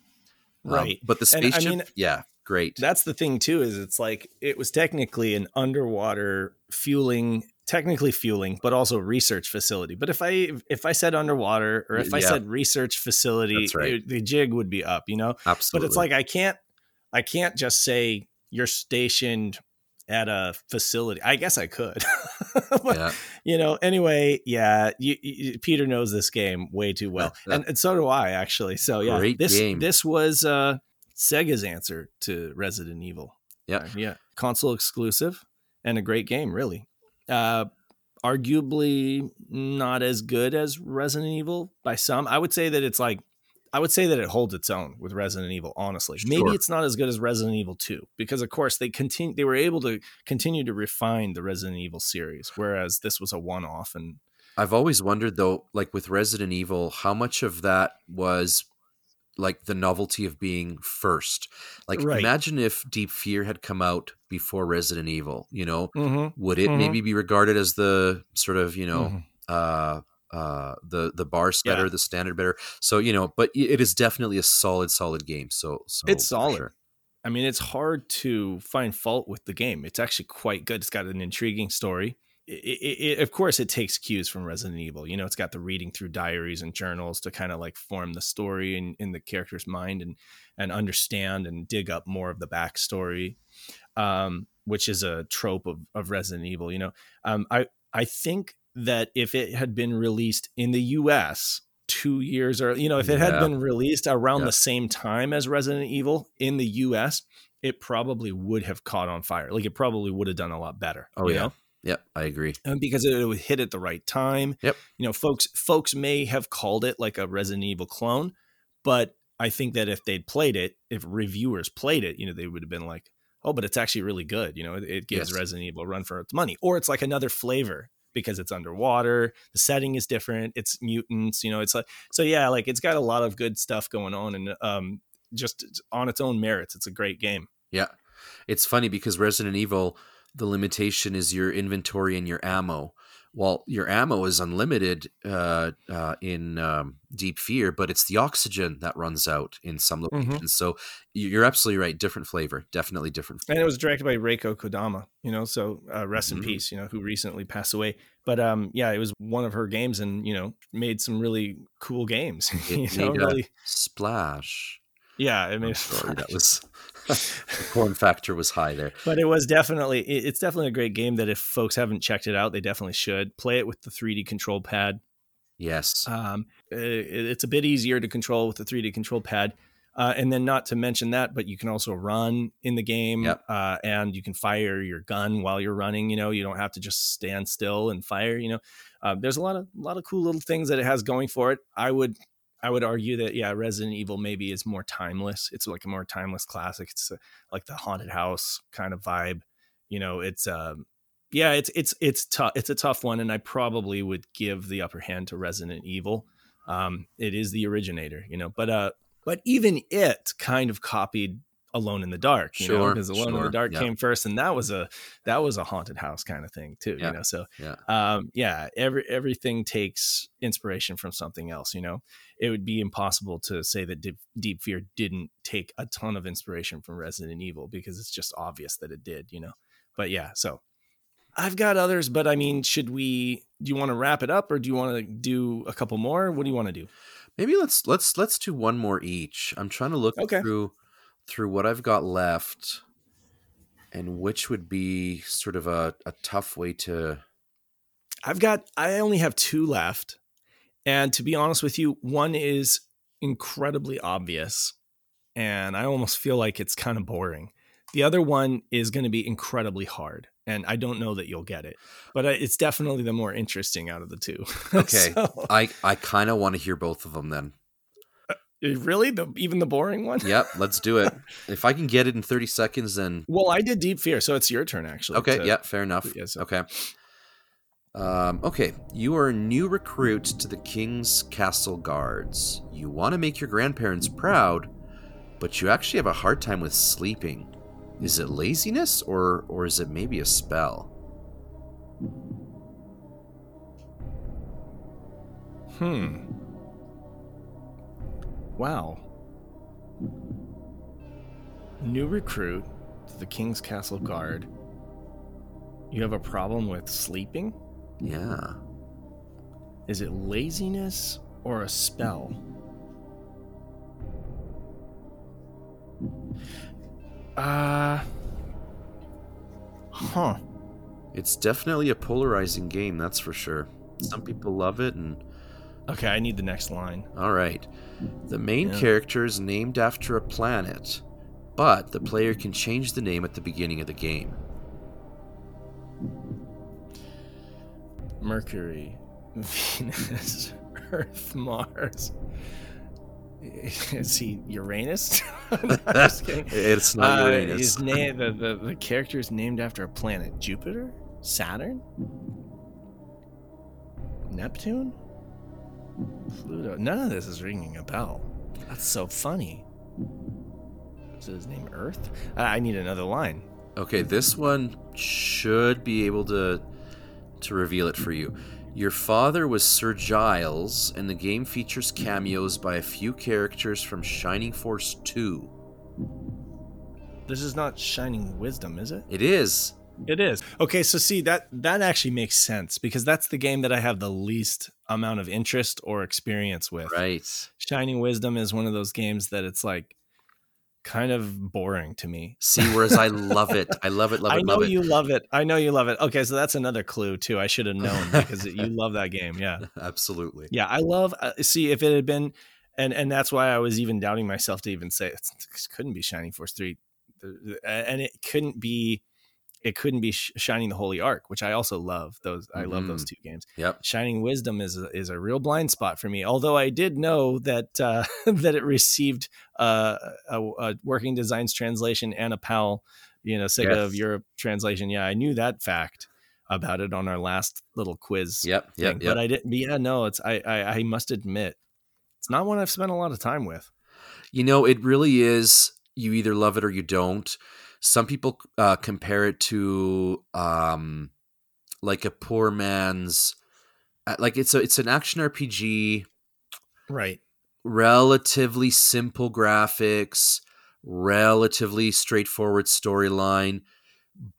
um, Right. but the And I spaceship, mean- yeah, great. That's the thing too, is it's like it was technically an underwater fueling, technically fueling, but also research facility. But if I if I said underwater or if I said research facility, right. it- the jig would be up, you know. Absolutely. But it's like I can't I can't just say you're stationed at a facility. I guess I could. But, yeah. You know, anyway, yeah, you, you, Peter knows this game way too well. Yeah. and, and so do I actually. So yeah, Great this game. this was uh Sega's answer to Resident Evil. Yeah. Uh, yeah. Console exclusive and a great game, really. Uh arguably not as good as Resident Evil by some. I would say that it's like I would say that it holds its own with Resident Evil, honestly. Maybe it's not as good as Resident Evil 2 because of course they continue they were able to continue to refine the Resident Evil series whereas this was a one-off and I've always wondered though, like with Resident Evil, how much of that was like the novelty of being first. Like Right. imagine if Deep Fear had come out before Resident Evil, you know, Mm-hmm. would it Mhm. maybe be regarded as the sort of, you know, Mhm. uh uh the the bar setter, Yeah. the standard better. So, you know, but it is definitely a solid solid game. So, so It's solid. sure. I mean, it's hard to find fault with the game. It's actually quite good. It's got an intriguing story. It, it, of course, it takes cues from Resident Evil. You know, it's got the reading through diaries and journals to kind of like form the story in, in the character's mind and and understand and dig up more of the backstory, um, which is a trope of, of Resident Evil. You know, um, I I think that if it had been released in the U.S. two years or you know, if it had been released around Yeah. the same time as Resident Evil in the U.S., it probably would have caught on fire. Like it probably would have done a lot better. Oh you yeah. know? Yep, I agree. and because it would hit at the right time. Yep. You know, folks folks may have called it like a Resident Evil clone, but I think that if they'd played it, if reviewers played it, you know, they would have been like, "Oh, but it's actually really good." You know, it, it gives Yes. Resident Evil a run for its money, or it's like another flavor because it's underwater. The setting is different. It's mutants. You know, it's like so. Yeah, like it's got a lot of good stuff going on, and um, just on its own merits, it's a great game. Yeah. It's funny because Resident Evil, the limitation is your inventory and your ammo. Well, your ammo is unlimited uh, uh, in um, Deep Fear, but it's the oxygen that runs out in some Mhm. locations. So you- you're absolutely right. Different flavor. Definitely different. and it was directed by Rieko Kodama, you know, so uh, rest in Mhm. peace, you know, who recently passed away. But um, yeah, it was one of her games, and you know, made some really cool games. you It know, a really, splash. Yeah, it I'm made. sorry, that was the corn factor was high there. but it was definitely, it's definitely a great game that if folks haven't checked it out, they definitely should play it with the 3D control pad. Yes. Um, it, it's a bit easier to control with the 3D control pad. Uh, and then not to mention that, but you can also run in the game Yep. uh, and you can fire your gun while you're running. You know, you don't have to just stand still and fire. You know, uh, there's a lot of a lot of cool little things that it has going for it. I would I would argue that yeah, Resident Evil maybe is more timeless. It's like a more timeless classic. It's uh like the haunted house kind of vibe. You know, it's um, yeah, it's it's it's tough. It's a tough one, and I probably would give the upper hand to Resident Evil. Um, it is the originator, you know, but uh, but even it kind of copied Alone in the Dark, you know, Sure, because Alone in the Dark yeah. came first, and that was a that was a haunted house kind of thing too, Yeah, you know. So yeah. um, yeah, every everything takes inspiration from something else, you know. It would be impossible to say that Deep, Deep Fear didn't take a ton of inspiration from Resident Evil because it's just obvious that it did, you know. But yeah, so I've got others, but I mean, should we? Do you want to wrap it up, or do you want to do a couple more? What do you want to do? Maybe let's let's let's do one more each. I'm trying to look Okay. through through what I've got left and which would be sort of a, a tough way to I've got. I only have two left, and to be honest with you, one is incredibly obvious, and I almost feel like it's kind of boring. The other one is going to be incredibly hard, and I don't know that you'll get it, but it's definitely the more interesting out of the two. Okay. So- I I kind of want to hear both of them then. Really, the even the boring one. Yep, let's do it. if I can get it in 30 seconds then Well, I did Deep Fear, so it's your turn actually. Okay, to- yeah, fair enough. Yeah, so- Okay. Um, okay, you are a new recruit to the King's Castle Guards. You want to make your grandparents proud, but you actually have a hard time with sleeping. Is it laziness or or is it maybe a spell? Hmm. Wow. New recruit to the King's Castle Guard. You have a problem with sleeping? Yeah. Is it laziness or a spell? Uh. Huh. It's definitely a polarizing game, that's for sure. Some people love it and Okay, I need the next line. All right. The main Yeah. character is named after a planet, but the player can change the name at the beginning of the game. Mercury, Venus, Earth, Mars. Is he Uranus? No, I'm just kidding. it's not Uh, Uranus. His name, the, the, the character is named after a planet. Jupiter? Saturn? Neptune? Pluto? None of this is ringing a bell. That's so funny. Is his name Earth? I need another line. Okay, this one should be able to to reveal it for you. Your father was Sir Giles, and the game features cameos by a few characters from Shining Force 2. This is not Shining Wisdom, is it? It is. It is. Okay, so see that that actually makes sense because that's the game that I have the least amount of interest or experience with. Right. Shining Wisdom is one of those games that it's like kind of boring to me. See, whereas I love it. I love it, love it, I know love it. you love it. I know you love it. Okay, so that's another clue too. I should have known because you love that game. Yeah. Absolutely. Yeah, I love uh, see if it had been and and that's why I was even doubting myself to even say it couldn't be Shining Force 3 and it couldn't be it couldn't be Shining the Holy Ark, which I also love. Those I love those Mhm. two games. Yep. Shining Wisdom is a, is a real blind spot for me. Although I did know that uh, that it received uh, a, a working designs translation and a PAL, you know, Sega of Europe translation. Yeah, I knew that fact about it on our last little quiz. Yep. Thing, Yep. But I didn't. Yeah, no, it's I, I I must admit, it's not one I've spent a lot of time with. You know, it really is. You either love it or you don't. Some people uh, compare it to um, like a poor man's, uh, like it's a it's an action RPG, Right. relatively simple graphics, relatively straightforward storyline,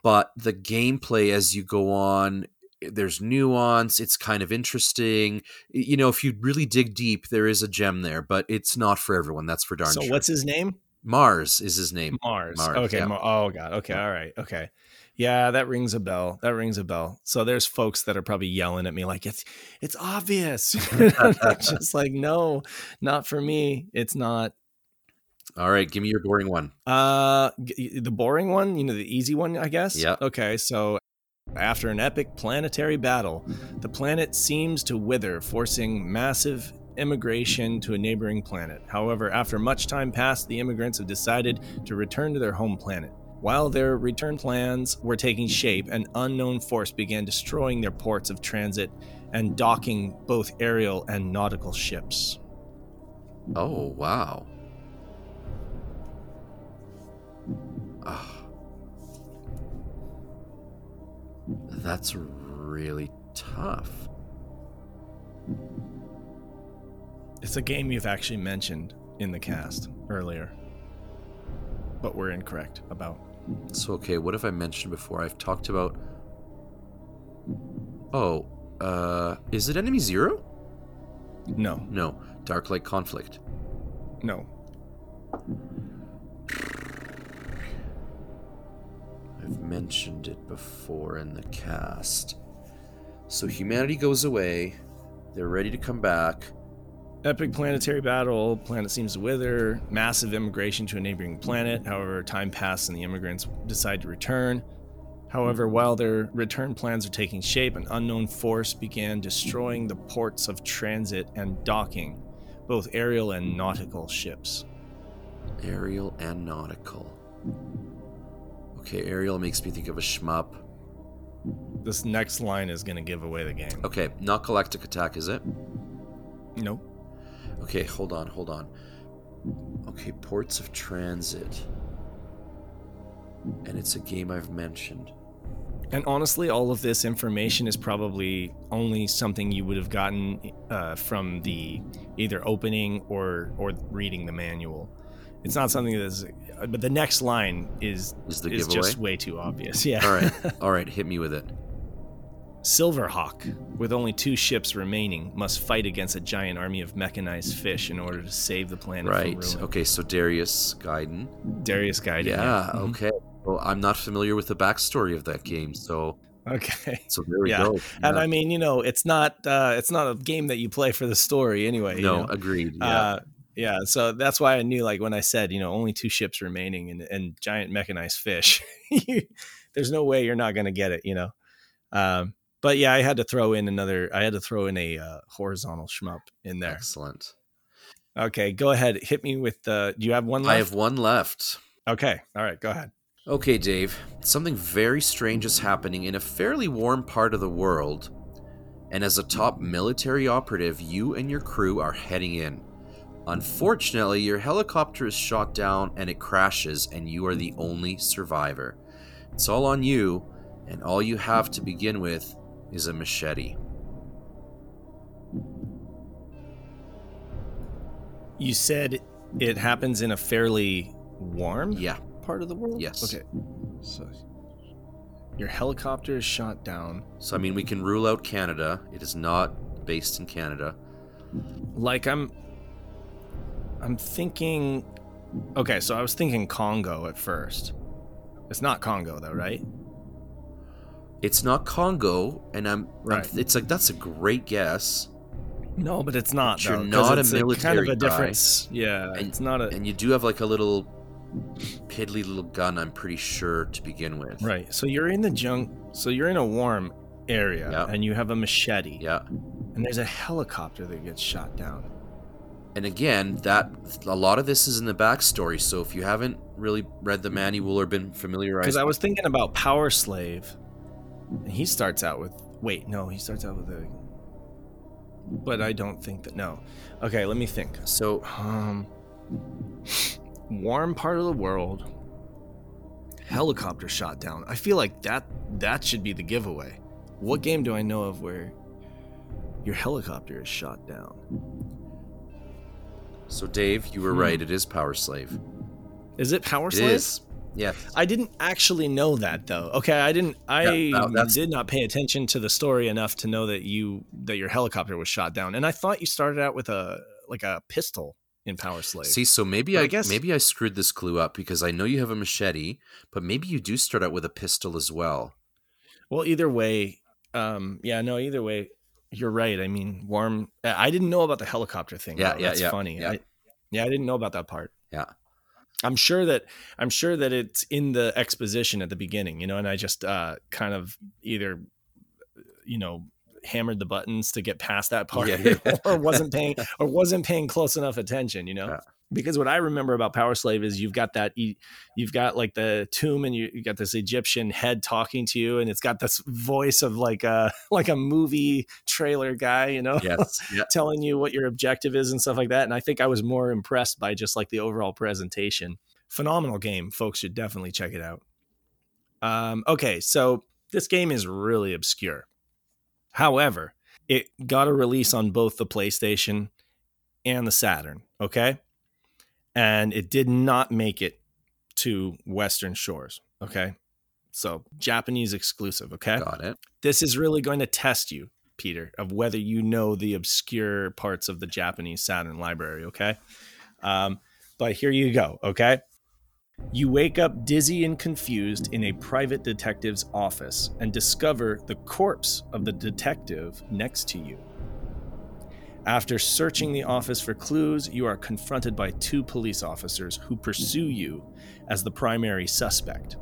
but the gameplay as you go on. There's nuance. It's kind of interesting. You know, if you really dig deep, there is a gem there, but it's not for everyone. That's for darn So sure. what's his name? Mars is his name. Mars. Mars, okay. yeah. Oh God. Okay. All right. Okay. Yeah, that rings a bell. That rings a bell. So there's folks that are probably yelling at me like it's it's obvious. Just like no, not for me. It's not. All right, give me your boring one. Uh, the boring one, you know, the easy one, I guess. Yeah. Okay. So after an epic planetary battle, the planet seems to wither, forcing massive immigration to a neighboring planet. However, after much time passed, the immigrants have decided to return to their home planet. While their return plans were taking shape, an unknown force began destroying their ports of transit and docking both aerial and nautical ships. Oh, wow. Ah. That's really tough. It's a game you've actually mentioned in the cast earlier, but we're incorrect about. So, okay, what have I mentioned before? I've talked about. Oh, uh, is it Enemy Zero? No, No, Dark Light Conflict. no. I've mentioned it before in the cast. So humanity goes away. They're ready to come back. Epic planetary battle, planet seems to wither, massive immigration to a neighboring planet. However, time passed and the immigrants decide to return. However, while their return plans are taking shape, an unknown force began destroying the ports of transit and docking, both aerial and nautical ships. Aerial and nautical. Okay, aerial makes me think of a shmup. This next line is going to give away the game. Okay, not Galactic Attack, is it? Nope. Okay, hold on, hold on. Okay, Ports of Transit. And it's a game I've mentioned. And honestly, all of this information is probably only something you would have gotten uh, from the either opening or or reading the manual. It's not something that's. But the next line is Is the is giveaway? just way too obvious. Yeah. All right, all right, hit me with it. Silverhawk, with only two ships remaining, must fight against a giant army of mechanized fish in order to save the planet Right. from ruin. Okay, so Darius Gaiden. Darius Gaiden. Yeah, Mhm. okay. Well, I'm not familiar with the backstory of that game, so Okay. so there we Yeah, go. And I mean, you know, it's not uh, it's not a game that you play for the story anyway. you no, know? agreed. Yeah. Uh, yeah, so that's why I knew, like, when I said, you know, only two ships remaining and, and giant mechanized fish, there's no way you're not going to get it, you know. Um, but yeah, I had to throw in another. I had to throw in a uh, horizontal shmup in there. Excellent. Okay, go ahead. Hit me with the. Do you have one left? I have one left. Okay, all right, go ahead. Okay, Dave. Something very strange is happening in a fairly warm part of the world. And as a top military operative, you and your crew are heading in. Unfortunately, your helicopter is shot down and it crashes, and you are the only survivor. It's all on you, and all you have to begin with is a machete. You said it happens in a fairly warm Yeah, part of the world? Yes. Okay. So your helicopter is shot down. so I mean, we can rule out Canada. It is not based in Canada. Like I'm I'm thinking Okay, so I was thinking Congo at first. It's not Congo though, right? It's not Congo, and I'm, I'm- Right. it's like that's a great guess, No, but it's not. But you're though, not a military it's kind of a guy. difference. Yeah, And- it's not a and you do have like a little piddly little gun. I'm pretty sure to begin with. right. So you're in the junk. So you're in a warm area, Yeah. and you have a machete, Yeah. and there's a helicopter that gets shot down. And again, that a lot of this is in the backstory. So if you haven't really read the manual or been familiarized, Because I was thinking about Power Slave, and he starts out with wait, no, he starts out with a. But I don't think that no. Okay, let me think. so Um, warm part of the world. Helicopter shot down. I feel like that that should be the giveaway. What game do I know of where your helicopter is shot down? so Dave, you were Hmm. right. It is Power Slave. Is it Power It Slave? is. Yeah. I didn't actually know that though. Okay, I didn't. I Yeah, that's- did not pay attention to the story enough to know that you that your helicopter was shot down. And I thought you started out with a like a pistol in Power Slave. See, so maybe I, I guess- maybe I screwed this clue up because I know you have a machete, but maybe you do start out with a pistol as well. Well, either way, um, yeah, no, either way, you're right. I mean, warm. I didn't know about the helicopter thing. Yeah, though. yeah, That's yeah, funny. yeah. I, yeah, I didn't know about that part. Yeah. I'm sure that I'm sure that it's in the exposition at the beginning, you know, and I just uh, kind of either, you know, hammered the buttons to get past that part, Yeah, or wasn't paying or wasn't paying close enough attention, you know. Yeah. Because what I remember about Power Slave is you've got that you- you've got like the tomb and you, you got this Egyptian head talking to you, and it's got this voice of like a like a movie trailer guy, you know Yes. Yeah. telling you what your objective is and stuff like that. And I think I was more impressed by just like the overall presentation. Phenomenal game. Folks should definitely check it out. Um, okay, so this game is really obscure. However, it got a release on both the PlayStation and the Saturn. Okay. And it did not make it to Western shores. Okay. So Japanese exclusive. Okay Got it. this is really going to test you, Peter, of whether you know the obscure parts of the Japanese Saturn library, okay? Um, but here you go, okay? You wake up dizzy and confused in a private detective's office and discover the corpse of the detective next to you. After searching the office for clues, you are confronted by two police officers who pursue you as the primary suspect.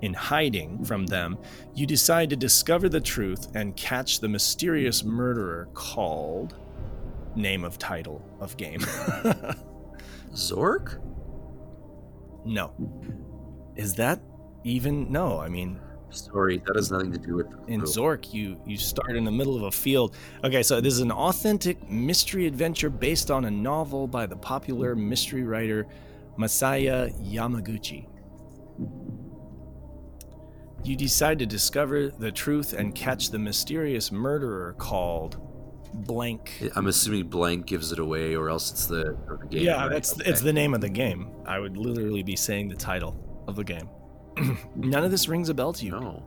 In hiding from them, you decide to discover the truth and catch the mysterious murderer called name of title of game. Zork? no. Is that even no, I mean Sorry, that has nothing to do with in. Zork you you start in the middle of a field. Okay, so this is an authentic mystery adventure based on a novel by the popular mystery writer Masaya Yamaguchi. You decide to discover the truth and catch the mysterious murderer called blank. I'm assuming blank gives it away, or else it's the, the game. yeah, right? that's Okay. it's the name of the game. I would literally be saying the title of the game. None of this rings a bell to you. No.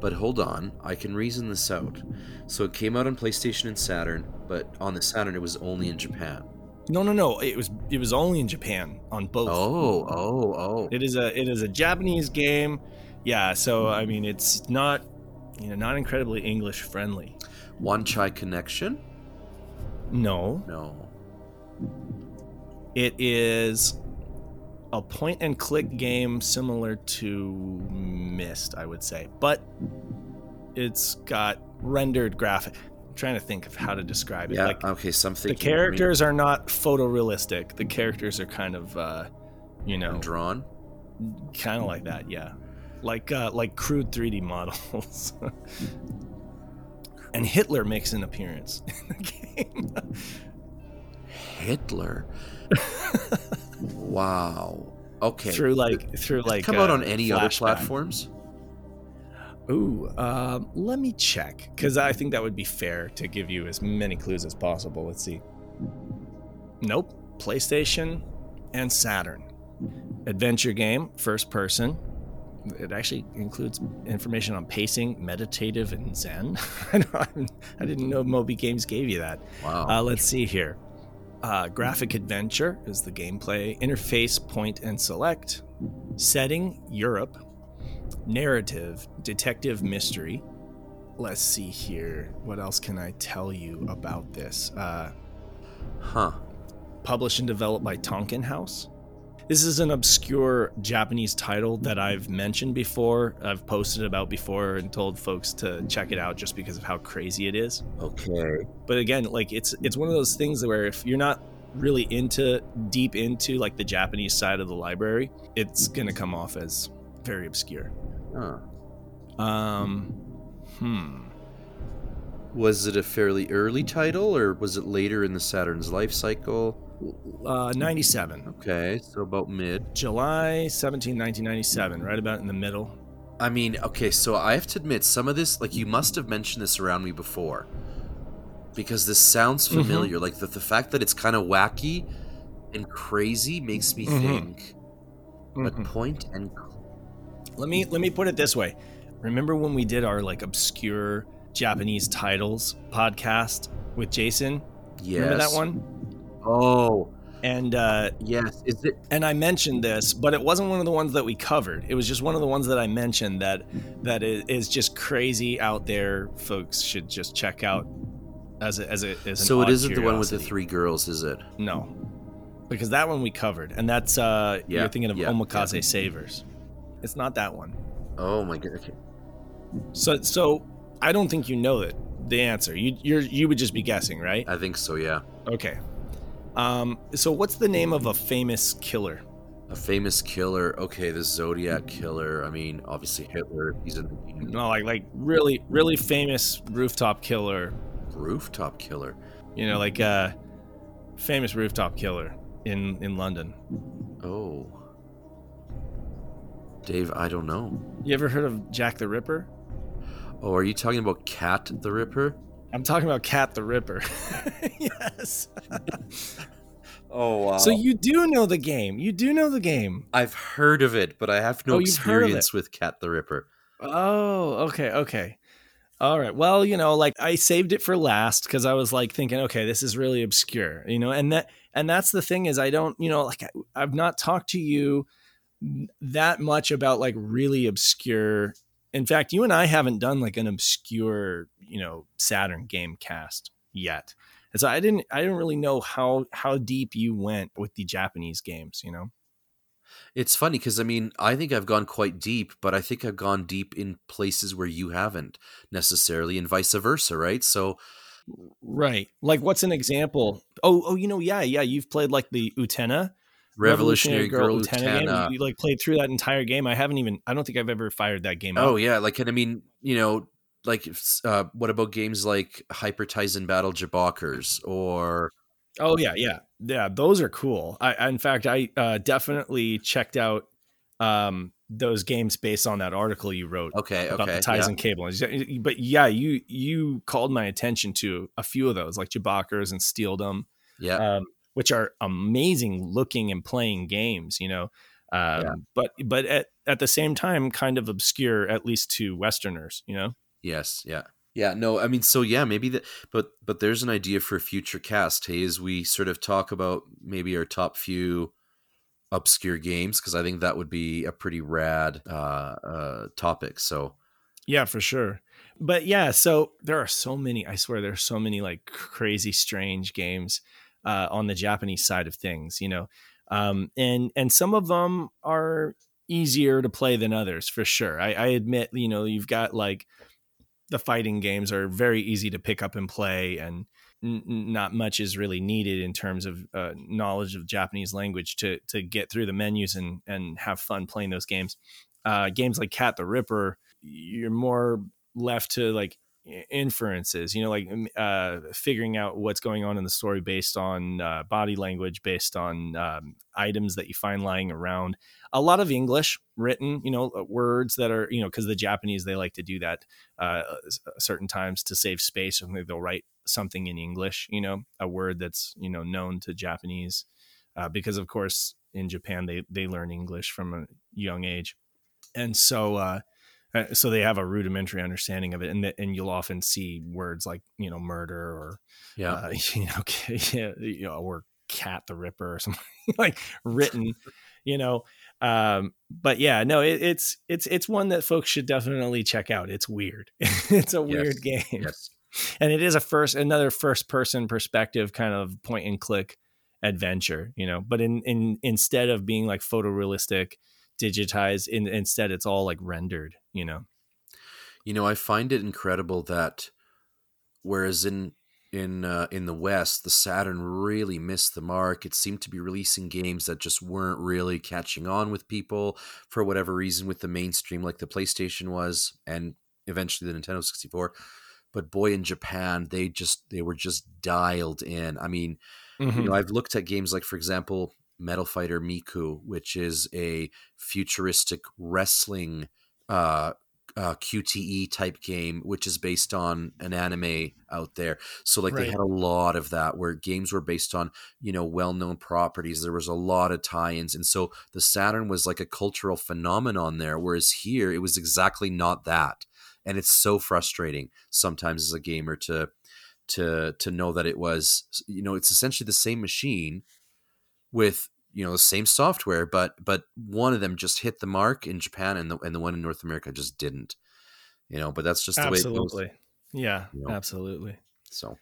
But hold on, I can reason this out. So it came out on PlayStation and Saturn, but on the Saturn it was only in Japan. No, no, no. It was it was only in Japan on both. Oh, oh, oh. It is a it is a Japanese game. Yeah, so I mean it's not you know not incredibly English friendly. Wan Chai Connection? No, No. it is a point and click game similar to Myst, I would say, but it's got rendered graphic. I'm trying to think of how to describe it. Yeah, like okay, so I'm the characters are not photorealistic. The characters are kind of uh, you know drawn. kind of like that yeah like uh like crude 3d models and hitler makes an appearance in the game Hitler. wow. Okay. through like through like come out on any other platforms? Ooh, um, let me check because I think that would be fair to give you as many clues as possible. Let's see. Nope. PlayStation and Saturn. Adventure game, first person. It actually includes information on pacing, meditative, and Zen. I I didn't know Moby Games gave you that. Wow. Uh, let's see here. Uh, graphic adventure is the gameplay. Interface, point and select. Setting, Europe. Narrative, detective mystery. Let's see here. What else can I tell you about this? Uh, huh. published and developed by Tonkin House. This is an obscure Japanese title that I've mentioned before. I've posted about before and told folks to check it out just because of how crazy it is. Okay. but again like it's it's one of those things where if you're not really into deep into like the japanese side of the library it's going to come off as very obscure Huh. um hmm Was it a fairly early title, or was it later in the Saturn's life cycle? Uh 97 Okay, so about mid. july 17 1997 right about in the middle I mean, okay, so I have to admit, some of this, like, you must have mentioned this around me before. Because this sounds Mhm. familiar. Like, the, the fact that it's kind of wacky and crazy makes me Mhm. think. But Mhm. point and. let me let me put it this way remember when we did our like obscure japanese titles podcast with jason Yes. remember that one Oh, and uh yes. Is it. and I mentioned this, but it wasn't one of the ones that we covered. It was just one of the ones that I mentioned that that is, just crazy out there. Folks should just check out as a, as a as So it isn't the one with the three girls, is it? No, because that one we covered, and that's uh Yeah, you're thinking of yeah, Omakase Savers. It's not that one. Oh my god. Okay. So so I don't think you know it. The answer you you're you would just be guessing, right? I think so, yeah. Okay. Um. So what's the name of a famous killer? A famous killer. Okay, the Zodiac killer. I mean, obviously Hitler. He's in the No, like like really really famous rooftop killer rooftop killer. you know like uh famous rooftop killer in in london Oh. Dave, I don't know. you ever heard of jack the ripper Oh, are you talking about Cat the Ripper? I'm talking about cat the ripper. Yes. Oh wow. so you do know the game. You do know the game. I've heard of it, but I have no Oh, you've heard of experience with Cat the Ripper. oh okay okay. All right. Well you know like i saved it for last because i was like thinking okay this is really obscure you know? And that and that's the thing is i don't you know like I, i've not talked to you that much about like really obscure in fact you and i haven't done like an obscure you know saturn game cast yet. And so i didn't i didn't really know how how deep you went with the japanese games you know? It's funny because I mean, I think I've gone quite deep, but I think I've gone deep in places where you haven't necessarily, and vice versa, right? So, right. Like what's an example? Oh oh you know yeah yeah you've played like the utena Revolutionary, Girl, Utena game. Utena. You, you, like played through that entire game. I haven't even. I don't think I've ever fired that game up. Oh yeah, like and I mean, you know, like uh, what about games like Hyper Tizen Battle Jabokers or Oh yeah, yeah, yeah. Those are cool. I, I in fact, I uh, definitely checked out um, those games based on that article you wrote okay, about okay, the ties yeah. and cable. But yeah, you you called my attention to a few of those, like Jabakers and Steeldom, yeah, um, which are amazing looking and playing games. You know, um, Yeah. but but at at the same time, kind of obscure, at least to Westerners. You know. yes, yeah. Yeah, no, I mean, so yeah, maybe that, but but there's an idea for a future cast. Hey, as we sort of talk about maybe our top few obscure games, because I think that would be a pretty rad uh, uh, topic. So Yeah, for sure. But yeah, so there are so many, I swear there's so many like crazy strange games uh, on the Japanese side of things, you know. Um, and and some of them are easier to play than others for sure. I, I admit, you know, you've got like the fighting games are very easy to pick up and play and n- not much is really needed in terms of uh, knowledge of Japanese language to to get through the menus and and have fun playing those games. Uh, games like Cat the Ripper, you're more left to like inferences you know like uh, figuring out what's going on in the story based on uh, body language based on um, items that you find lying around. A lot of english written you know uh, words that are you know because the japanese they like to do that uh, certain times to save space and they'll write something in english you know a word that's you know known to japanese uh, because of course in japan they they learn english from a young age. And so uh, so they have a rudimentary understanding of it, and and you'll often see words like you know murder or yeah. uh, you know you know or cat the ripper or something like written you know um but yeah no it, it's it's it's one that folks should definitely check out. It's weird. It's a weird yes. game. Yes. and it is a first another first person perspective kind of point and click adventure you know but in in instead of being like photorealistic digitized in, instead it's all like rendered you know? You know i find it incredible that whereas in in uh, in the west the saturn really missed the mark. It seemed to be releasing games that just weren't really catching on with people for whatever reason with the mainstream like the playstation was and eventually the nintendo 64 but boy in japan they just they were just dialed in. I mean mm-hmm. you know i've looked at games like for example Metal Fighter Miku, which is a futuristic wrestling uh, uh, QTE type game, which is based on an anime out there. So like right. they had a lot of that where games were based on, you know, well-known properties. There was a lot of tie-ins. And so the Saturn was like a cultural phenomenon there. Whereas here it was exactly not that. And it's so frustrating sometimes as a gamer to to to know that it was, you know, it's essentially the same machine with you know the same software, but but one of them just hit the mark in Japan, and the and the one in North America just didn't. You know, but that's just the absolutely. way goes. Yeah, you know? absolutely. So,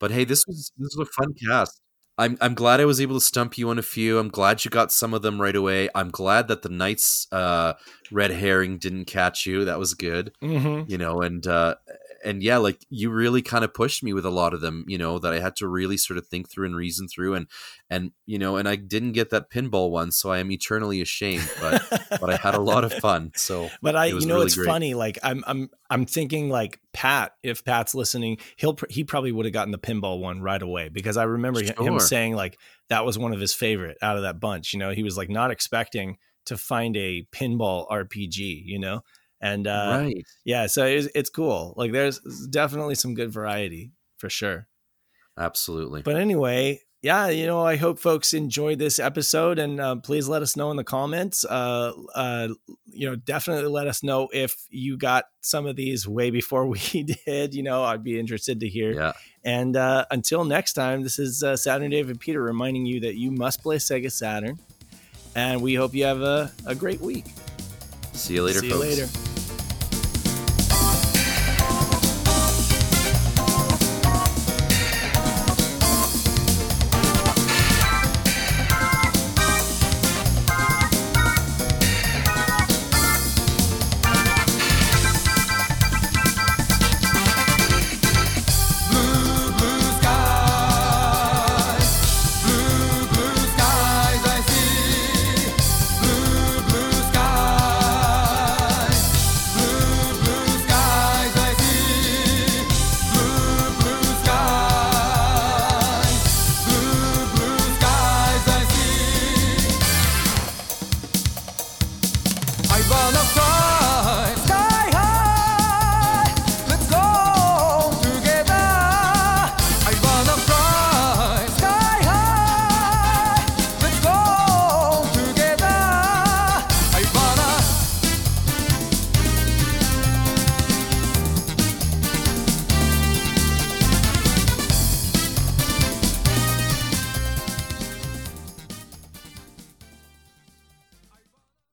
but hey, this was this was a fun cast. I'm I'm glad I was able to stump you on a few. I'm glad you got some of them right away. I'm glad that the Nights uh, red herring didn't catch you. That was good. Mm-hmm. You know, and uh, and yeah, like you really kind of pushed me with a lot of them, you know, that I had to really sort of think through and reason through and and you know, and I didn't get that pinball one, so I am eternally ashamed, but but I had a lot of fun. So But I you know really it's great. funny like I'm I'm I'm thinking like Pat, if Pat's listening, he'll he probably would have gotten the pinball one right away because I remember sure. him saying like that was one of his favorite out of that bunch, you know. He was like not expecting to find a pinball RPG, you know and uh, right. yeah, so it's, it's cool. Like there's definitely some good variety for sure. Absolutely. But anyway, yeah, you know, I hope folks enjoyed this episode, and uh, please let us know in the comments. Uh, uh, you know, definitely let us know if you got some of these way before we did. You know, I'd be interested to hear. Yeah. And uh, until next time, this is uh, Saturn David Peter reminding you that you must play Sega Saturn, and we hope you have a, a great week. See you later. See folks. you later.